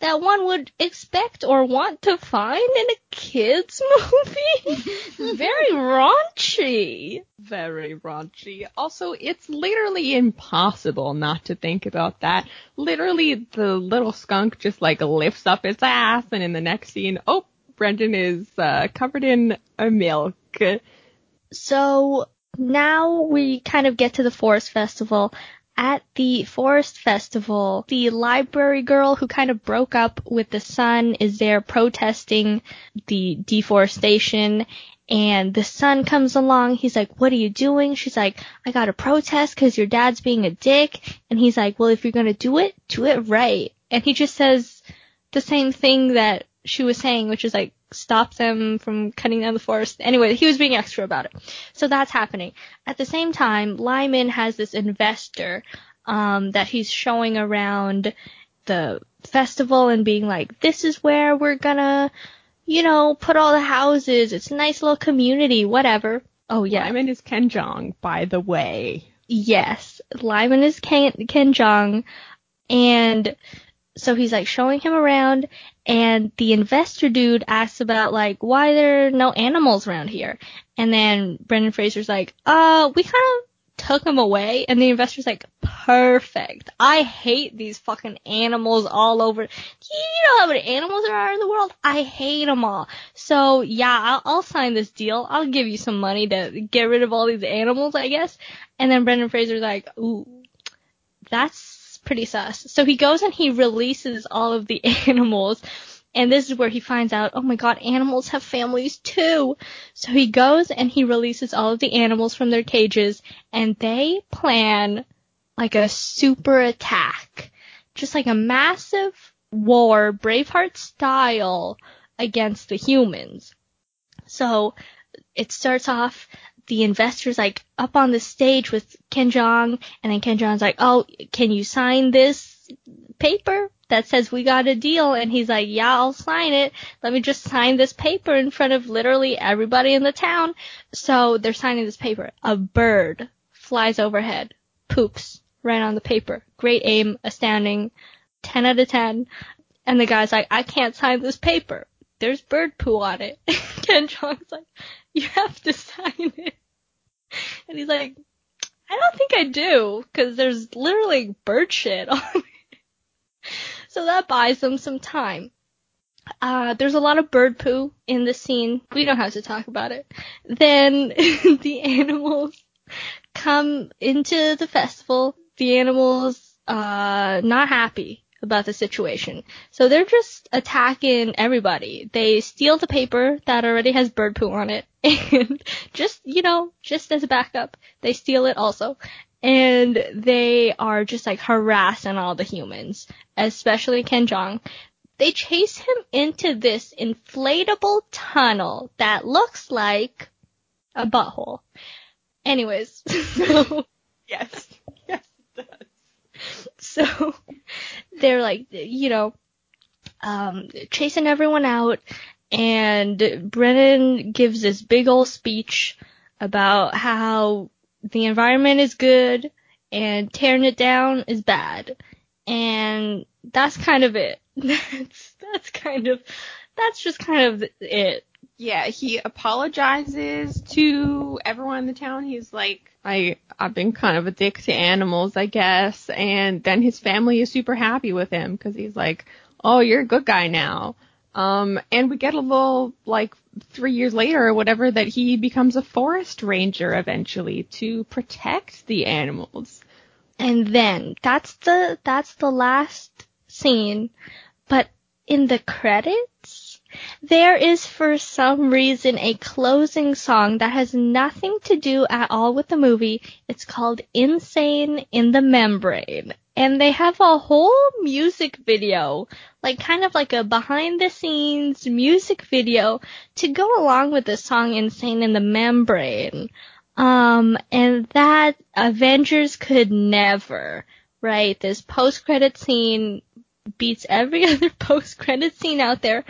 that one would expect or want to find in a kids movie. Very raunchy. Very raunchy. Also, it's literally impossible not to think about that. Literally, the little skunk just like lifts up its ass, and in the next scene, oh, Brendan is uh, covered in uh, milk. So now we kind of get to the forest festival. At the forest festival, the library girl who kind of broke up with the son is there protesting the deforestation and the son comes along. He's like, what are you doing? She's like, I gotta protest cause your dad's being a dick. And he's like, well, if you're gonna do it, do it right. And he just says the same thing that she was saying, which is like, stop them from cutting down the forest. Anyway, he was being extra about it. So that's happening. At the same time, Lyman has this investor um, that he's showing around the festival and being like, this is where we're gonna, you know, put all the houses. It's a nice little community, whatever. Oh yeah. Lyman is Ken Jeong, by the way. Yes, Lyman is Ken, Ken Jeong, and so he's like showing him around and the investor dude asks about like why there are no animals around here. And then Brendan Fraser's like, uh, we kind of took them away and the investor's like, perfect. I hate these fucking animals all over. You know how many animals there are in the world? I hate them all. So yeah, I'll, I'll sign this deal. I'll give you some money to get rid of all these animals, I guess. And then Brendan Fraser's like, ooh, that's pretty sus. So he goes and he releases all of the animals. And this is where he finds out, oh my god, animals have families too. So he goes and he releases all of the animals from their cages and they plan like a super attack. Just like a massive war, Braveheart style, against the humans. So it starts off the investors like up on the stage with Ken Jeong, and then Ken Jeong's like, "Oh, can you sign this paper that says we got a deal?" And he's like, "Yeah, I'll sign it. Let me just sign this paper in front of literally everybody in the town." So they're signing this paper. A bird flies overhead, poops right on the paper. Great aim, astounding, 10 out of 10. And the guy's like, "I can't sign this paper. There's bird poo on it." Ken Jeong's like, you have to sign it. And he's like, I don't think I do, because there's literally bird shit on it. So that buys them some time. Uh, there's a lot of bird poo in the scene. We don't have to talk about it. Then the animals come into the festival. The animals, uh, not happy about the situation. So they're just attacking everybody. They steal the paper that already has bird poo on it and just, you know, just as a backup, they steal it also. And they are just like harassing all the humans, especially Ken Jeong. They chase him into this inflatable tunnel that looks like a butthole. Anyways, so yes, yes, it does. So they're like, you know, um, chasing everyone out, and Brendan gives this big old speech about how the environment is good and tearing it down is bad. And that's kind of it. That's, that's kind of, that's just kind of it. Yeah, he apologizes to everyone in the town. He's like, I, I've been kind of a dick to animals, I guess. And then his family is super happy with him because he's like, oh, you're a good guy now. Um, and we get a little, like, three years later or whatever that he becomes a forest ranger eventually to protect the animals. And then, that's the, that's the last scene. But in the credits, there is for some reason a closing song that has nothing to do at all with the movie. It's called Insane in the Membrane and they have a whole music video, like kind of like a behind the scenes music video to go along with the song Insane in the Membrane. Um, and that Avengers could never, right? This post credit scene beats every other post credit scene out there.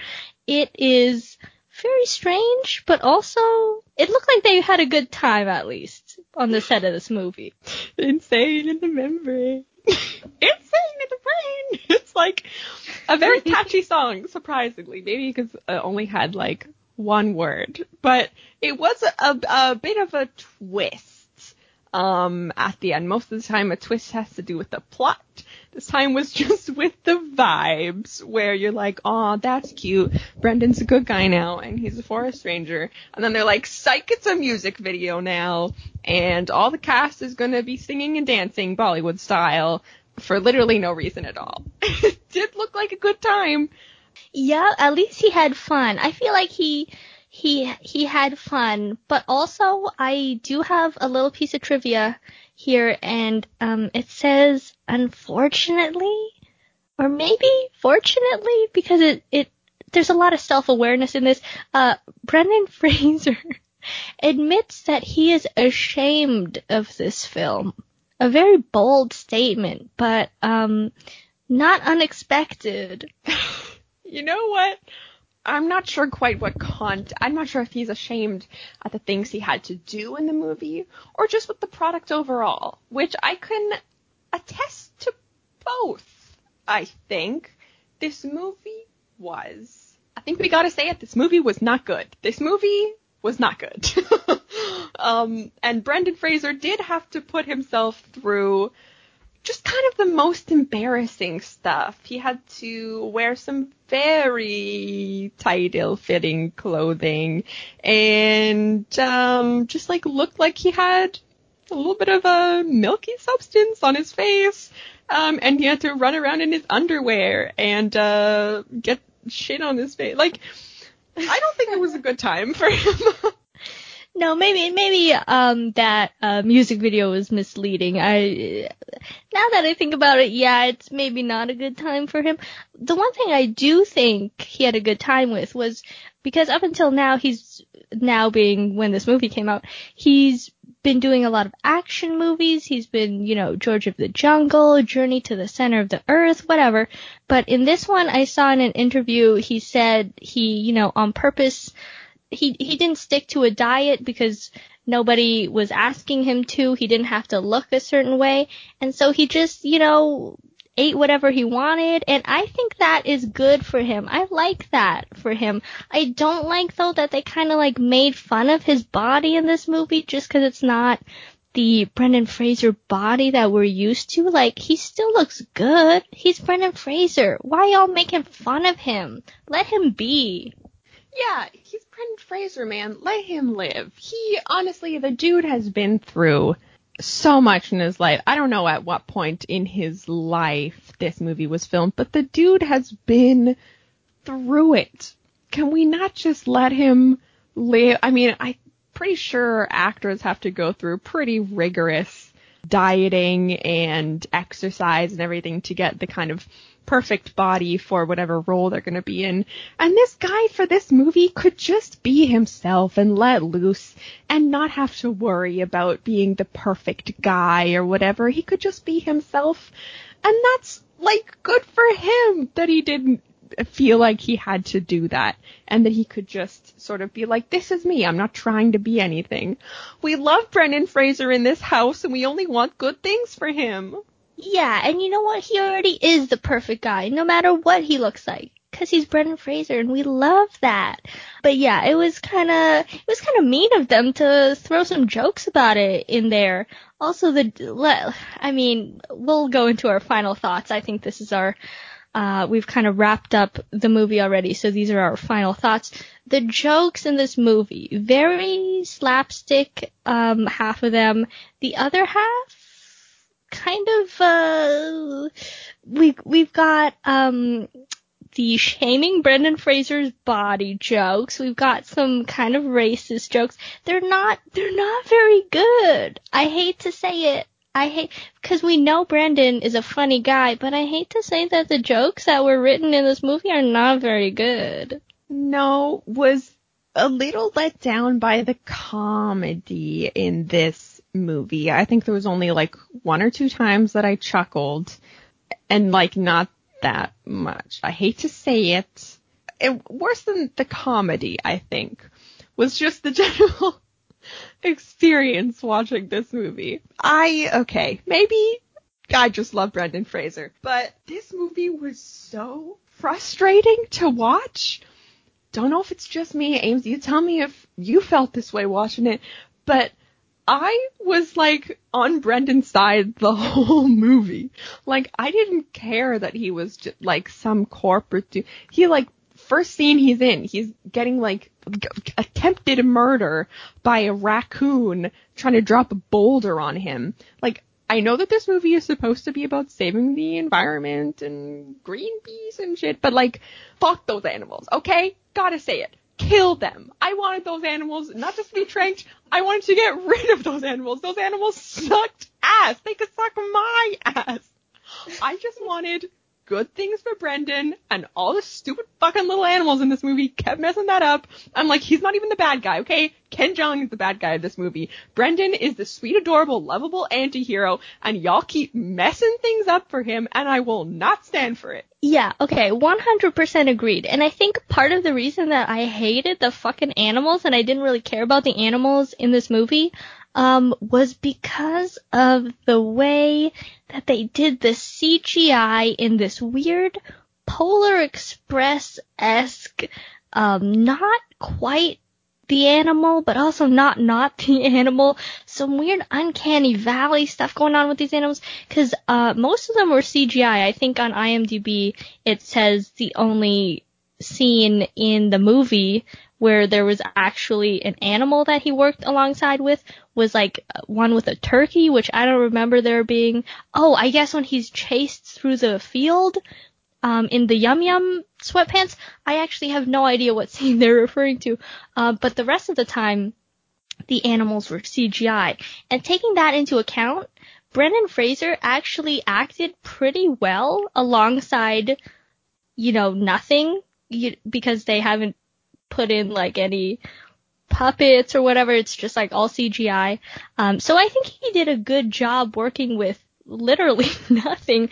It is very strange, but also it looked like they had a good time at least on the set of this movie. Insane in the membrane. insane in the brain. It's like a very catchy song, surprisingly. Maybe because it only had like one word, but it was a, a, a bit of a twist. Um, at the end, most of the time, a twist has to do with the plot. This time was just with the vibes, where you're like, "Oh, that's cute. Brendan's a good guy now, and he's a forest ranger." And then they're like, "Psych, it's a music video now, and all the cast is gonna be singing and dancing Bollywood style for literally no reason at all." it did look like a good time. Yeah, at least he had fun. I feel like he he he had fun, but also I do have a little piece of trivia here, and um, it says unfortunately, or maybe fortunately, because it it there's a lot of self awareness in this. Uh, Brendan Fraser admits that he is ashamed of this film. A very bold statement, but um, not unexpected. you know what? I'm not sure quite what Kant. I'm not sure if he's ashamed at the things he had to do in the movie or just with the product overall, which I can attest to both. I think this movie was. I think we gotta say it. This movie was not good. This movie was not good. um, and Brendan Fraser did have to put himself through just kind of the most embarrassing stuff. He had to wear some very tight, ill-fitting clothing and um, just like looked like he had a little bit of a milky substance on his face. Um, and he had to run around in his underwear and uh, get shit on his face. Like, I don't think it was a good time for him. No, maybe maybe um that uh, music video was misleading. I now that I think about it, yeah, it's maybe not a good time for him. The one thing I do think he had a good time with was because up until now he's now being when this movie came out, he's been doing a lot of action movies. He's been, you know, George of the Jungle, Journey to the Center of the Earth, whatever. But in this one, I saw in an interview he said he, you know, on purpose he he didn't stick to a diet because nobody was asking him to. He didn't have to look a certain way, and so he just you know ate whatever he wanted, and I think that is good for him. I like that for him. I don't like though that they kind of like made fun of his body in this movie just because it's not the Brendan Fraser body that we're used to. Like, he still looks good. He's Brendan Fraser. Why y'all making fun of him? Let him be. Yeah, he's Brendan Fraser, man. Let him live. He, honestly, the dude has been through so much in his life. I don't know at what point in his life this movie was filmed, but the dude has been through it. Can we not just let him live? I mean, I'm pretty sure actors have to go through pretty rigorous dieting and exercise and everything to get the kind of perfect body for whatever role they're going to be in. And this guy for this movie could just be himself and let loose and not have to worry about being the perfect guy or whatever. He could just be himself. And that's like good for him that he didn't feel like he had to do that and that he could just sort of be like, this is me. I'm not trying to be anything. We love Brendan Fraser in this house and we only want good things for him. Yeah, and you know what? He already is the perfect guy, no matter what he looks like. Cause he's Brendan Fraser and we love that. But yeah, it was kinda, it was kinda mean of them to throw some jokes about it in there. Also the, I mean, we'll go into our final thoughts. I think this is our, uh, we've kind of wrapped up the movie already, so these are our final thoughts. The jokes in this movie, very slapstick, um, half of them. The other half, kind of uh we we've got um the shaming Brendan Fraser's body jokes. We've got some kind of racist jokes. They're not they're not very good. I hate to say it. I hate because we know Brendan is a funny guy, but I hate to say that the jokes that were written in this movie are not very good. No, was a little let down by the comedy in this movie. I think there was only like one or two times that I chuckled and like not that much. I hate to say it. it worse than the comedy, I think, was just the general experience watching this movie. I, okay, maybe I just love Brendan Fraser, but this movie was so frustrating to watch. Don't know if it's just me, Ames. You tell me if you felt this way watching it, but I was like on Brendan's side the whole movie. Like I didn't care that he was just, like some corporate dude. He like first scene he's in, he's getting like g- attempted murder by a raccoon trying to drop a boulder on him. Like I know that this movie is supposed to be about saving the environment and green Greenpeace and shit, but like fuck those animals, okay? Gotta say it kill them. I wanted those animals not just to be tranked, I wanted to get rid of those animals. Those animals sucked ass. They could suck my ass. I just wanted good things for Brendan, and all the stupid fucking little animals in this movie kept messing that up. I'm like, he's not even the bad guy, okay? Ken Jeong is the bad guy of this movie. Brendan is the sweet, adorable, lovable anti-hero, and y'all keep messing things up for him, and I will not stand for it. Yeah, okay, 100% agreed. And I think part of the reason that I hated the fucking animals and I didn't really care about the animals in this movie um, was because of the way that they did the CGI in this weird Polar Express-esque, um, not quite the animal, but also not not the animal. Some weird uncanny valley stuff going on with these animals, because uh, most of them were CGI. I think on IMDb it says the only scene in the movie where there was actually an animal that he worked alongside with was like one with a turkey, which I don't remember there being. Oh, I guess when he's chased through the field, um, in the Yum Yum sweatpants, I actually have no idea what scene they're referring to. Uh, but the rest of the time, the animals were CGI. And taking that into account, Brendan Fraser actually acted pretty well alongside, you know, nothing, because they haven't put in like any puppets or whatever. It's just like all CGI. Um, so I think he did a good job working with literally nothing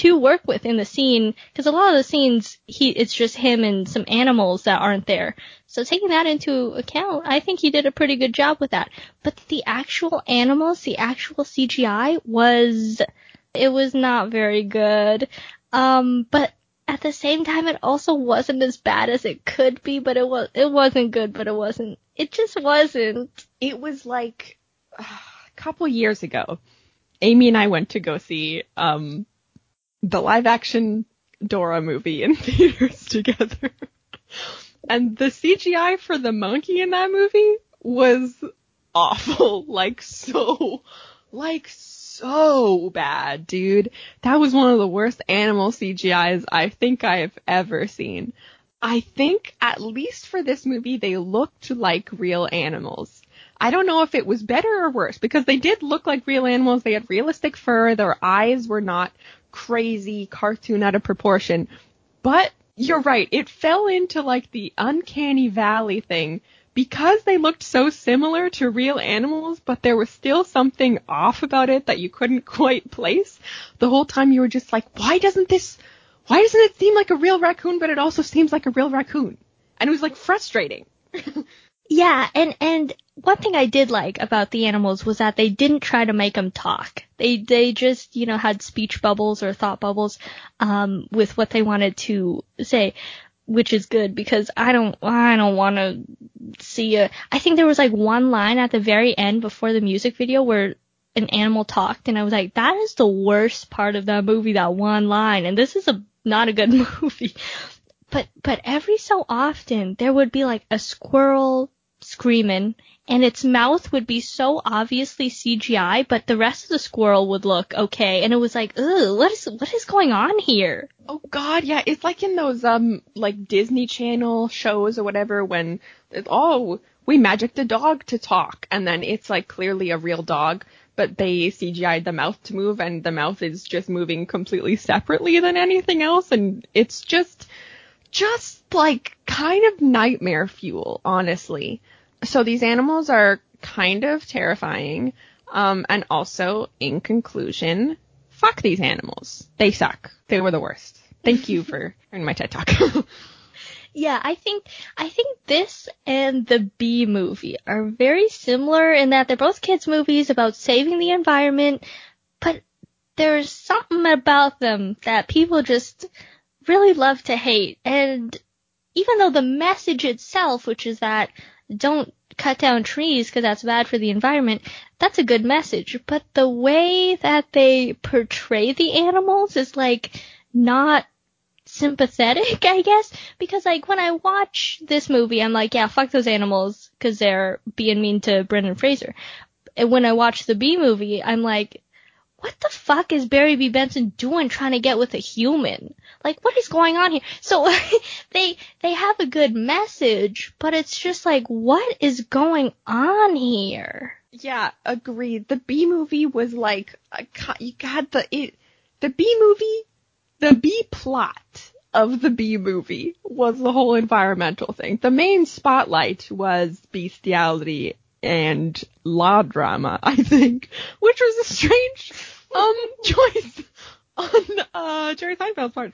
to work with in the scene because a lot of the scenes he it's just him and some animals that aren't there. So taking that into account, I think he did a pretty good job with that. But the actual animals, the actual CGI was it was not very good. Um but at the same time it also wasn't as bad as it could be, but it was it wasn't good, but it wasn't it just wasn't. It was like uh, a couple years ago. Amy and I went to go see um the live action Dora movie in theaters together. and the CGI for the monkey in that movie was awful. Like so, like so bad, dude. That was one of the worst animal CGIs I think I have ever seen. I think at least for this movie they looked like real animals. I don't know if it was better or worse because they did look like real animals. They had realistic fur. Their eyes were not crazy cartoon out of proportion. But you're right. It fell into like the uncanny valley thing because they looked so similar to real animals, but there was still something off about it that you couldn't quite place. The whole time you were just like, why doesn't this, why doesn't it seem like a real raccoon, but it also seems like a real raccoon? And it was like frustrating. Yeah, and and one thing I did like about the animals was that they didn't try to make them talk. They they just you know had speech bubbles or thought bubbles um, with what they wanted to say, which is good because I don't I don't want to see a. I think there was like one line at the very end before the music video where an animal talked, and I was like, that is the worst part of that movie. That one line, and this is a not a good movie. But but every so often there would be like a squirrel screaming, and its mouth would be so obviously CGI, but the rest of the squirrel would look okay, and it was like, ugh, what is what is going on here? Oh God, yeah, it's like in those um like Disney Channel shows or whatever when oh we magic the dog to talk, and then it's like clearly a real dog, but they CGI'd the mouth to move, and the mouth is just moving completely separately than anything else, and it's just just like kind of nightmare fuel, honestly. So these animals are kind of terrifying. Um, and also, in conclusion, fuck these animals. They suck. They were the worst. Thank you for hearing my TED talk. yeah, I think I think this and the Bee movie are very similar in that they're both kids movies about saving the environment, but there's something about them that people just really love to hate. And even though the message itself, which is that don't cut down trees because that's bad for the environment, that's a good message. But the way that they portray the animals is like not sympathetic, I guess, because like when I watch this movie, I'm like, yeah, fuck those animals because they're being mean to Brendan Fraser. And when I watch the Bee movie, I'm like, what the fuck is Barry B. Benson doing trying to get with a human? Like, what is going on here? So they they have a good message, but it's just like, what is going on here? Yeah, agreed. The Bee movie was like, you got the it, the Bee movie, the B plot of the Bee movie was the whole environmental thing. The main spotlight was bestiality and law drama, I think, which was a strange um choice on uh Jerry Seinfeld's part.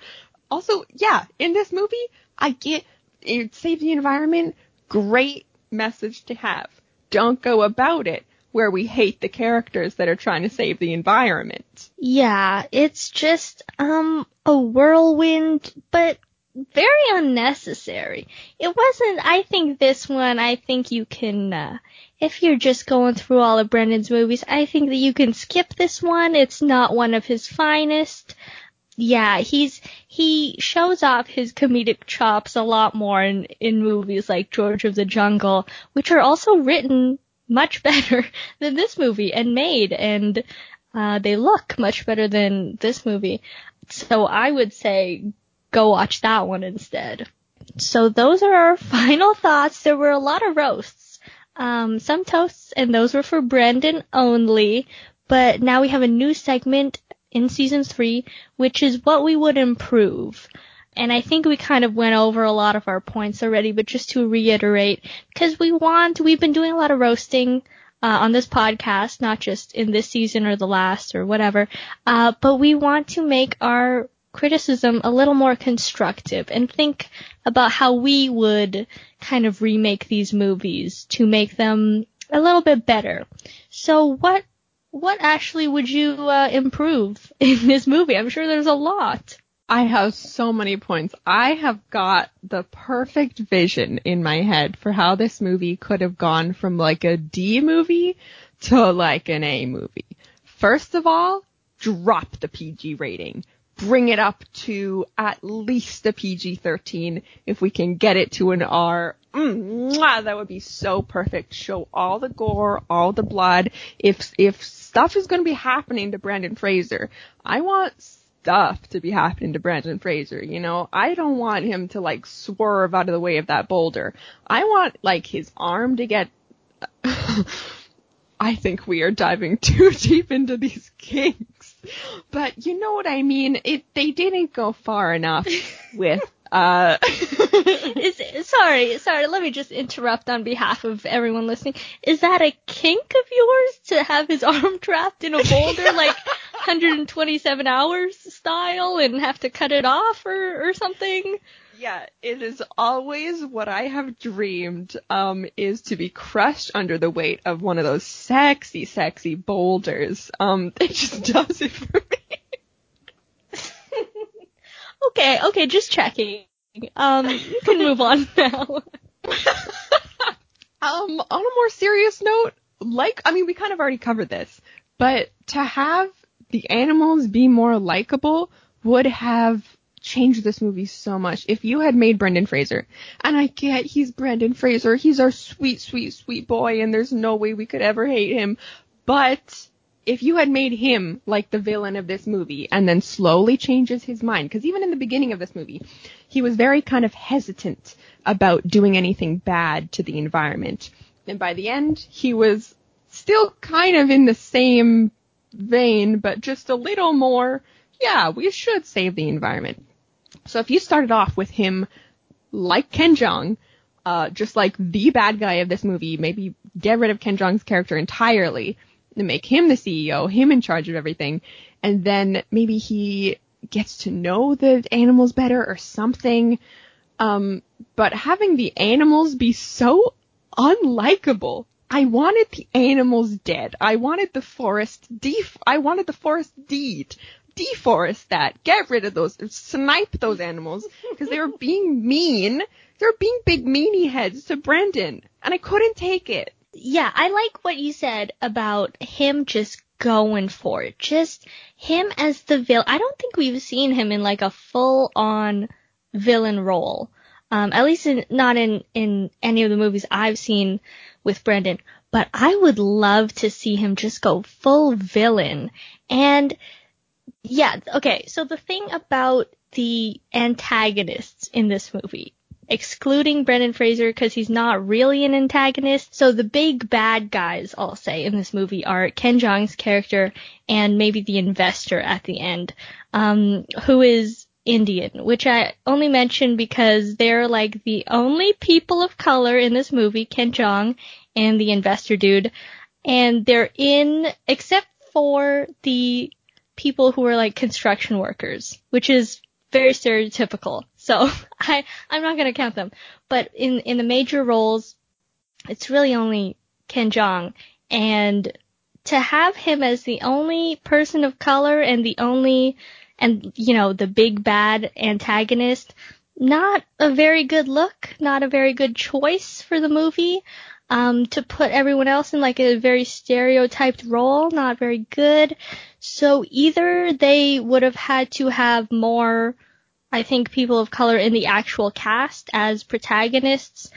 Also, yeah, in this movie, I get it save the environment, great message to have. Don't go about it where we hate the characters that are trying to save the environment. Yeah, it's just um a whirlwind, but very unnecessary. It wasn't, I think this one, I think you can, uh, if you're just going through all of Brendan's movies, I think that you can skip this one. It's not one of his finest. Yeah, he's, he shows off his comedic chops a lot more in, in movies like George of the Jungle, which are also written much better than this movie and made and, uh, they look much better than this movie. So I would say go watch that one instead. So those are our final thoughts. There were a lot of roasts. Um, some toasts, and those were for Brandon only. But now we have a new segment in season three, which is what we would improve. And I think we kind of went over a lot of our points already, but just to reiterate, because we want, we've been doing a lot of roasting, uh, on this podcast, not just in this season or the last or whatever, uh, but we want to make our criticism a little more constructive and think about how we would kind of remake these movies to make them a little bit better. So what what actually would you uh, improve in this movie? I'm sure there's a lot. I have so many points. I have got the perfect vision in my head for how this movie could have gone from like a D movie to like an A movie. First of all, drop the PG rating bring it up to at least a PG-13. If we can get it to an R, mm, that would be so perfect. Show all the gore, all the blood. If if stuff is going to be happening to Brandon Fraser, I want stuff to be happening to Brandon Fraser. You know, I don't want him to like swerve out of the way of that boulder. I want like his arm to get. I think we are diving too deep into these kinks. But you know what I mean? It they didn't go far enough with uh is sorry, sorry, let me just interrupt on behalf of everyone listening. Is that a kink of yours to have his arm trapped in a boulder like 127 hours style and have to cut it off or or something? Yeah, it is always what I have dreamed, um, is to be crushed under the weight of one of those sexy, sexy boulders. Um, it just does it for me. okay, okay, just checking. Um, you can move on now. um, on a more serious note, like, I mean, we kind of already covered this, but to have the animals be more likable would have changed this movie so much. If you had made Brendan Fraser, and I get he's Brendan Fraser, he's our sweet, sweet, sweet boy, and there's no way we could ever hate him, but if you had made him like the villain of this movie and then slowly changes his mind, because even in the beginning of this movie, he was very kind of hesitant about doing anything bad to the environment. And by the end, he was still kind of in the same vein, but just a little more, yeah, we should save the environment. So if you started off with him like Ken Jeong, uh, just like the bad guy of this movie, maybe get rid of Ken Jeong's character entirely and make him the CEO, him in charge of everything, and then maybe he gets to know the animals better or something. Um, but having the animals be so unlikable. I wanted the animals dead. I wanted the forest def- I wanted the forest deed deforest that, get rid of those, snipe those animals because they were being mean. They were being big meanie heads to Brandon, and I couldn't take it. Yeah, I like what you said about him just going for it. Just him as the villain. I don't think we've seen him in like a full on villain role. Um, at least in, not in, in any of the movies I've seen with Brendan, but I would love to see him just go full villain. And yeah, okay, so the thing about the antagonists in this movie, excluding Brendan Fraser because he's not really an antagonist. So the big bad guys, I'll say, in this movie are Ken Jeong's character and maybe the investor at the end, um, who is Indian, which I only mention because they're like the only people of color in this movie, Ken Jeong and the investor dude, and they're in, except for the people who are like construction workers, which is very stereotypical. So I, I'm not gonna count them. But in, in the major roles, it's really only Ken Jeong. And to have him as the only person of color and the only, and you know, the big bad antagonist, not a very good look, not a very good choice for the movie. Um, to put everyone else in like a very stereotyped role, not very good. So either they would have had to have more I think people of color in the actual cast as protagonists,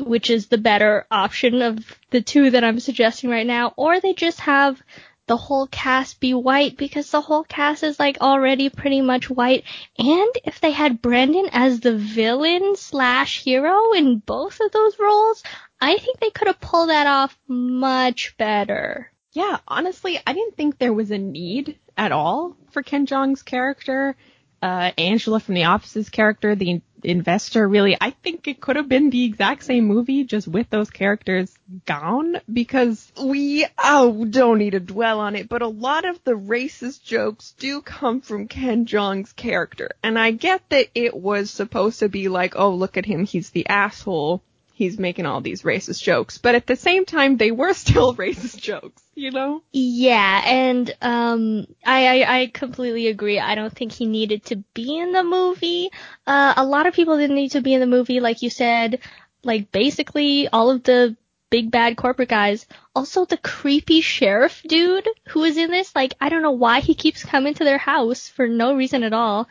which is the better option of the two that I'm suggesting right now, or they just have the whole cast be white because the whole cast is like already pretty much white. And if they had Brendan as the villain slash hero in both of those roles, I think they could have pulled that off much better. Yeah, honestly, I didn't think there was a need at all for Ken Jeong's character uh, Angela from The Office's character, the investor, really, I think it could have been the exact same movie, just with those characters gone, because we, oh, don't need to dwell on it, but a lot of the racist jokes do come from Ken Jeong's character. And I get that it was supposed to be like, oh, look at him, he's the asshole he's making all these racist jokes, but at the same time, they were still racist jokes, you know? Yeah, and um, I, I, I completely agree. I don't think he needed to be in the movie. Uh, a lot of people didn't need to be in the movie, like you said. Like basically all of the big bad corporate guys. Also the creepy sheriff dude who is in this. Like I don't know why he keeps coming to their house for no reason at all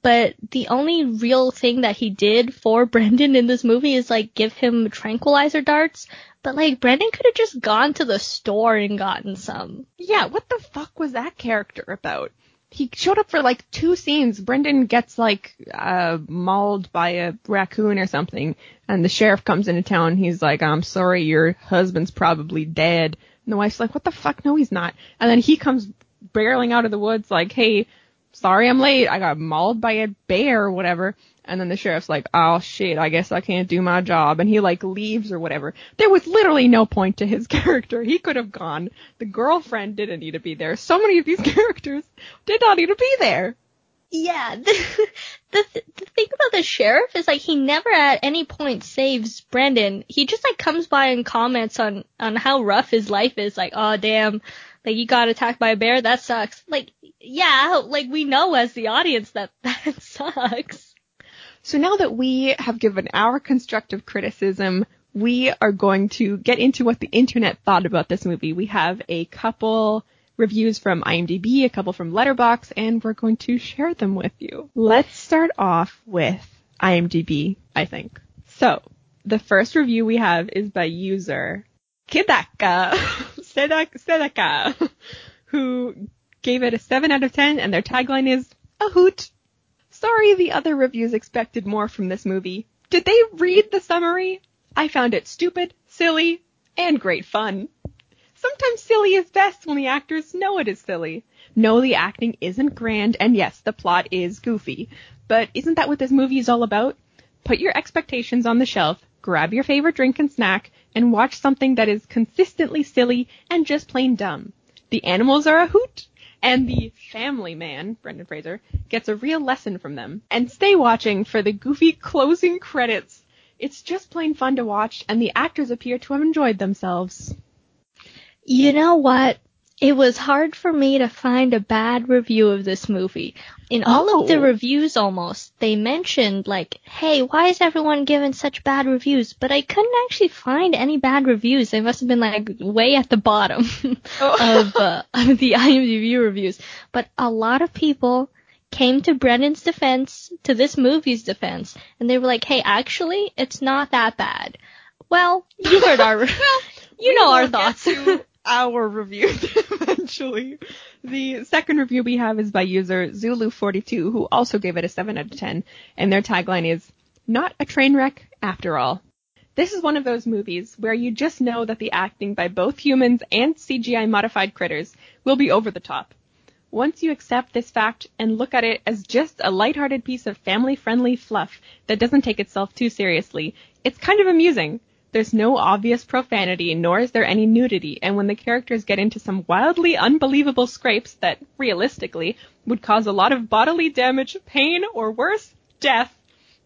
but the only real thing that he did for Brendan in this movie is like give him tranquilizer darts. But like Brendan could have just gone to the store and gotten some. Yeah, what the fuck was that character about? He showed up for like two scenes. Brendan gets like uh mauled by a raccoon or something, and the sheriff comes into town. He's like, "I'm sorry, your husband's probably dead." And the wife's like, "What the fuck? No, he's not." And then he comes barreling out of the woods like, "Hey, sorry I'm late. I got mauled by a bear or whatever. And then the sheriff's like, oh shit, I guess I can't do my job. And he like leaves or whatever. There was literally no point to his character. He could have gone. The girlfriend didn't need to be there. So many of these characters did not need to be there. Yeah, the, the, the thing about the sheriff is like he never at any point saves Brendan. He just like comes by and comments on on how rough his life is. Like, oh damn, like you got attacked by a bear, that sucks. Like, yeah, like we know as the audience that that sucks. So now that we have given our constructive criticism, we are going to get into what the internet thought about this movie. We have a couple reviews from IMDb, a couple from Letterboxd, and we're going to share them with you. Let's start off with IMDb, I think. So, the first review we have is by user Kidaka Sedaka, who gave it a 7 out of 10, and their tagline is, a hoot. Sorry the other reviews expected more from this movie. Did they read the summary? I found it stupid, silly, and great fun. Sometimes silly is best when the actors know it is silly. No, the acting isn't grand, and yes, the plot is goofy. But isn't that what this movie is all about? Put your expectations on the shelf, grab your favorite drink and snack, and watch something that is consistently silly and just plain dumb. The animals are a hoot, and the family man, Brendan Fraser, gets a real lesson from them. And stay watching for the goofy closing credits. It's just plain fun to watch, and the actors appear to have enjoyed themselves. You know what? It was hard for me to find a bad review of this movie. In all of the Oh. reviews almost, they mentioned like, hey, why is everyone giving such bad reviews? But I couldn't actually find any bad reviews. They must have been like way at the bottom Oh. of, uh, of the IMDb reviews. But a lot of people came to Brendan's defense, to this movie's defense, and they were like, hey, actually, it's not that bad. Well, you heard our, you We know our thoughts. to our review eventually. The second review we have is by user Zulu42, who also gave it a 7 out of 10, and their tagline is, Not a train wreck after all. This is one of those movies where you just know that the acting by both humans and CGI modified critters will be over the top. Once you accept this fact and look at it as just a lighthearted piece of family-friendly fluff that doesn't take itself too seriously, it's kind of amusing. There's no obvious profanity, nor is there any nudity, and when the characters get into some wildly unbelievable scrapes that, realistically, would cause a lot of bodily damage, pain, or worse, death,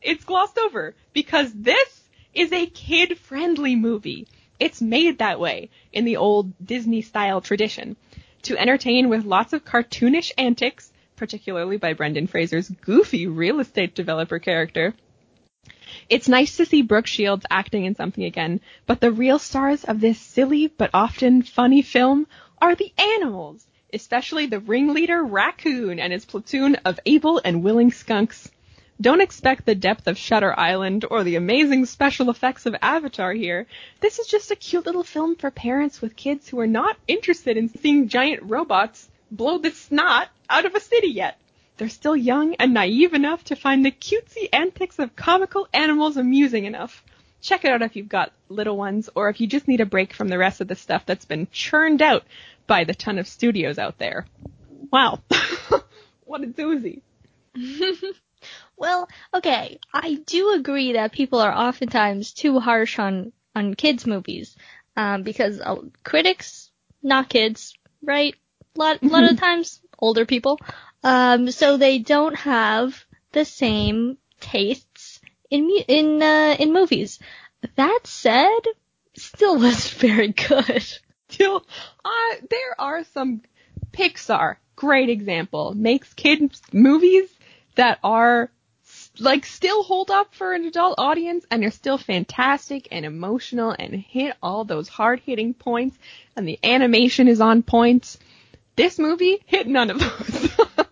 it's glossed over, because this is a kid-friendly movie. It's made that way in the old Disney-style tradition. To entertain with lots of cartoonish antics, particularly by Brendan Fraser's goofy real estate developer character, it's nice to see Brooke Shields acting in something again, but the real stars of this silly but often funny film are the animals, especially the ringleader Raccoon and his platoon of able and willing skunks. Don't expect the depth of Shutter Island or the amazing special effects of Avatar here. This is just a cute little film for parents with kids who are not interested in seeing giant robots blow the snot out of a city yet. They're still young and naive enough to find the cutesy antics of comical animals amusing enough. Check it out if you've got little ones or if you just need a break from the rest of the stuff that's been churned out by the ton of studios out there. Wow. what a doozy. Well, okay, I do agree that people are oftentimes too harsh on on kids movies, um, because uh, critics, not kids, right? Lot a lot of times older people, um, so they don't have the same tastes in in uh, in movies. That said, still was very good. Still, uh, there are some Pixar, great example, makes kids movies that are like still hold up for an adult audience and are still fantastic and emotional and hit all those hard hitting points and the animation is on point. This movie hit none of those.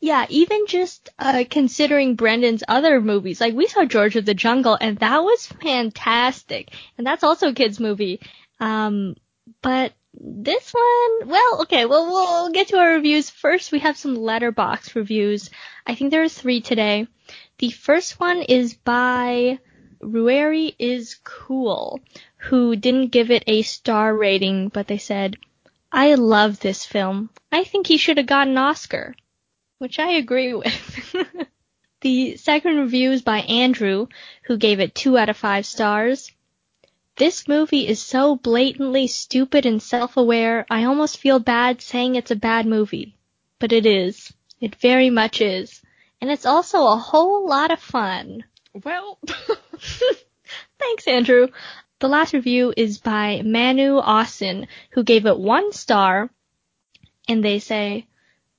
Yeah, even just uh, considering Brendan's other movies, like we saw George of the Jungle, and that was fantastic, and that's also a kids movie. Um, but this one, well, okay, well we'll get to our reviews first. We have some Letterboxd reviews. I think there are three today. The first one is by Rueri is cool, who didn't give it a star rating, but they said, "I love this film. I think he should have gotten an Oscar." which I agree with. the second review is by Andrew, who gave it 2 out of 5 stars. This movie is so blatantly stupid and self-aware, I almost feel bad saying it's a bad movie. But it is. It very much is. And it's also a whole lot of fun. well, Thanks, Andrew. The last review is by Manu Austin, who gave it one star, and they say,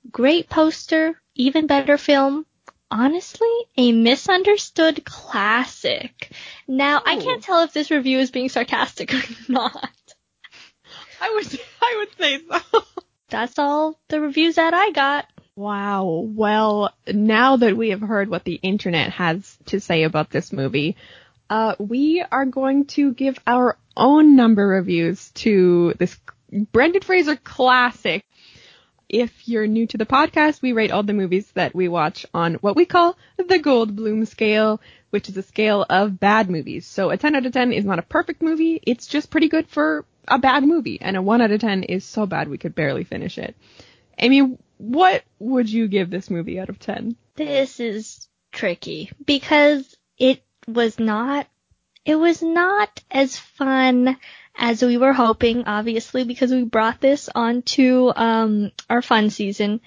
great poster, even better film. Honestly, a misunderstood classic. Now, I can't tell if this review is being sarcastic or not. I would, I would say so. That's all the reviews that I got. Wow. Well, now that we have heard what the internet has to say about this movie, uh, we are going to give our own number reviews to this Brendan Fraser classic. If you're new to the podcast, we rate all the movies that we watch on what we call the Goldblum scale, which is a scale of bad movies. So a 10 out of 10 is not a perfect movie, it's just pretty good for a bad movie, and a 1 out of 10 is so bad we could barely finish it. Amy, what would you give this movie out of 10? This is tricky because it was not, it was not as fun as we were hoping, obviously, because we brought this onto, um, our fun season.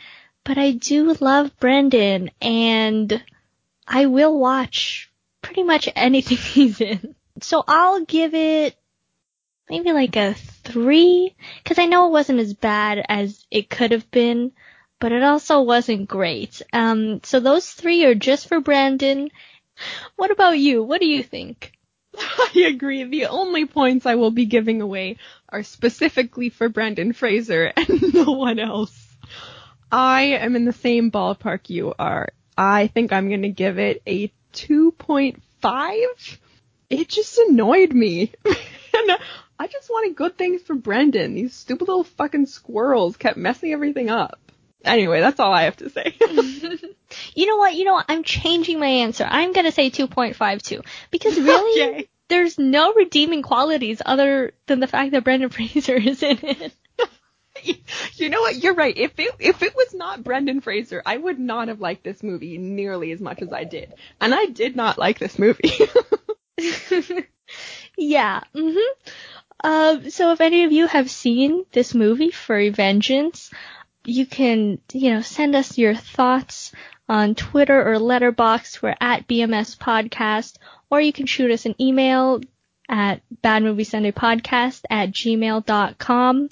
But I do love Brendan and I will watch pretty much anything he's in. So I'll give it maybe like a three, because I know it wasn't as bad as it could have been, but it also wasn't great. Um, so those three are just for Brendan. What about you? What do you think? I agree. The only points I will be giving away are specifically for Brendan Fraser and no one else. I am in the same ballpark you are. I think I'm going to give it a 2.5. It just annoyed me. and uh, I just wanted good things for Brendan. These stupid little fucking squirrels kept messing everything up. Anyway, that's all I have to say. you know what? You know what? I'm changing my answer. I'm gonna say 2.52 because really, Okay. there's no redeeming qualities other than the fact that Brendan Fraser is in it. you know what? You're right. If it if it was not Brendan Fraser, I would not have liked this movie nearly as much as I did. And I did not like this movie. yeah. Mhm. Um. So if any of you have seen this movie, Furry Vengeance, you can you know send us your thoughts on Twitter or Letterboxd. We're at BMS Podcast, or you can shoot us an email at badmoviesundaypodcast at gmail.com.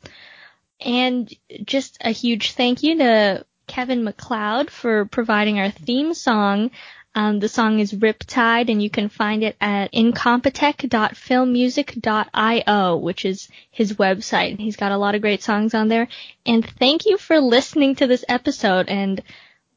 And just a huge thank you to Kevin MacLeod for providing our theme song. Um, the song is Riptide, and you can find it at incompetech.filmmusic.io, which is his website. And he's got a lot of great songs on there. And thank you for listening to this episode. And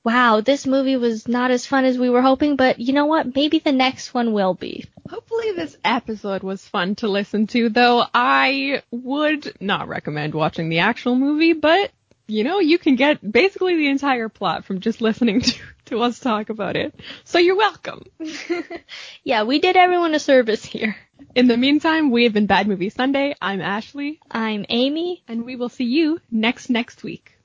wow, this movie was not as fun as we were hoping, but you know what? Maybe the next one will be. Hopefully this episode was fun to listen to, though I would not recommend watching the actual movie, but you know, you can get basically the entire plot from just listening to, to us talk about it. So you're welcome. yeah, we did everyone a service here. In the meantime, we have been Bad Movie Sunday. I'm Ashley. I'm Amy. And we will see you next next week.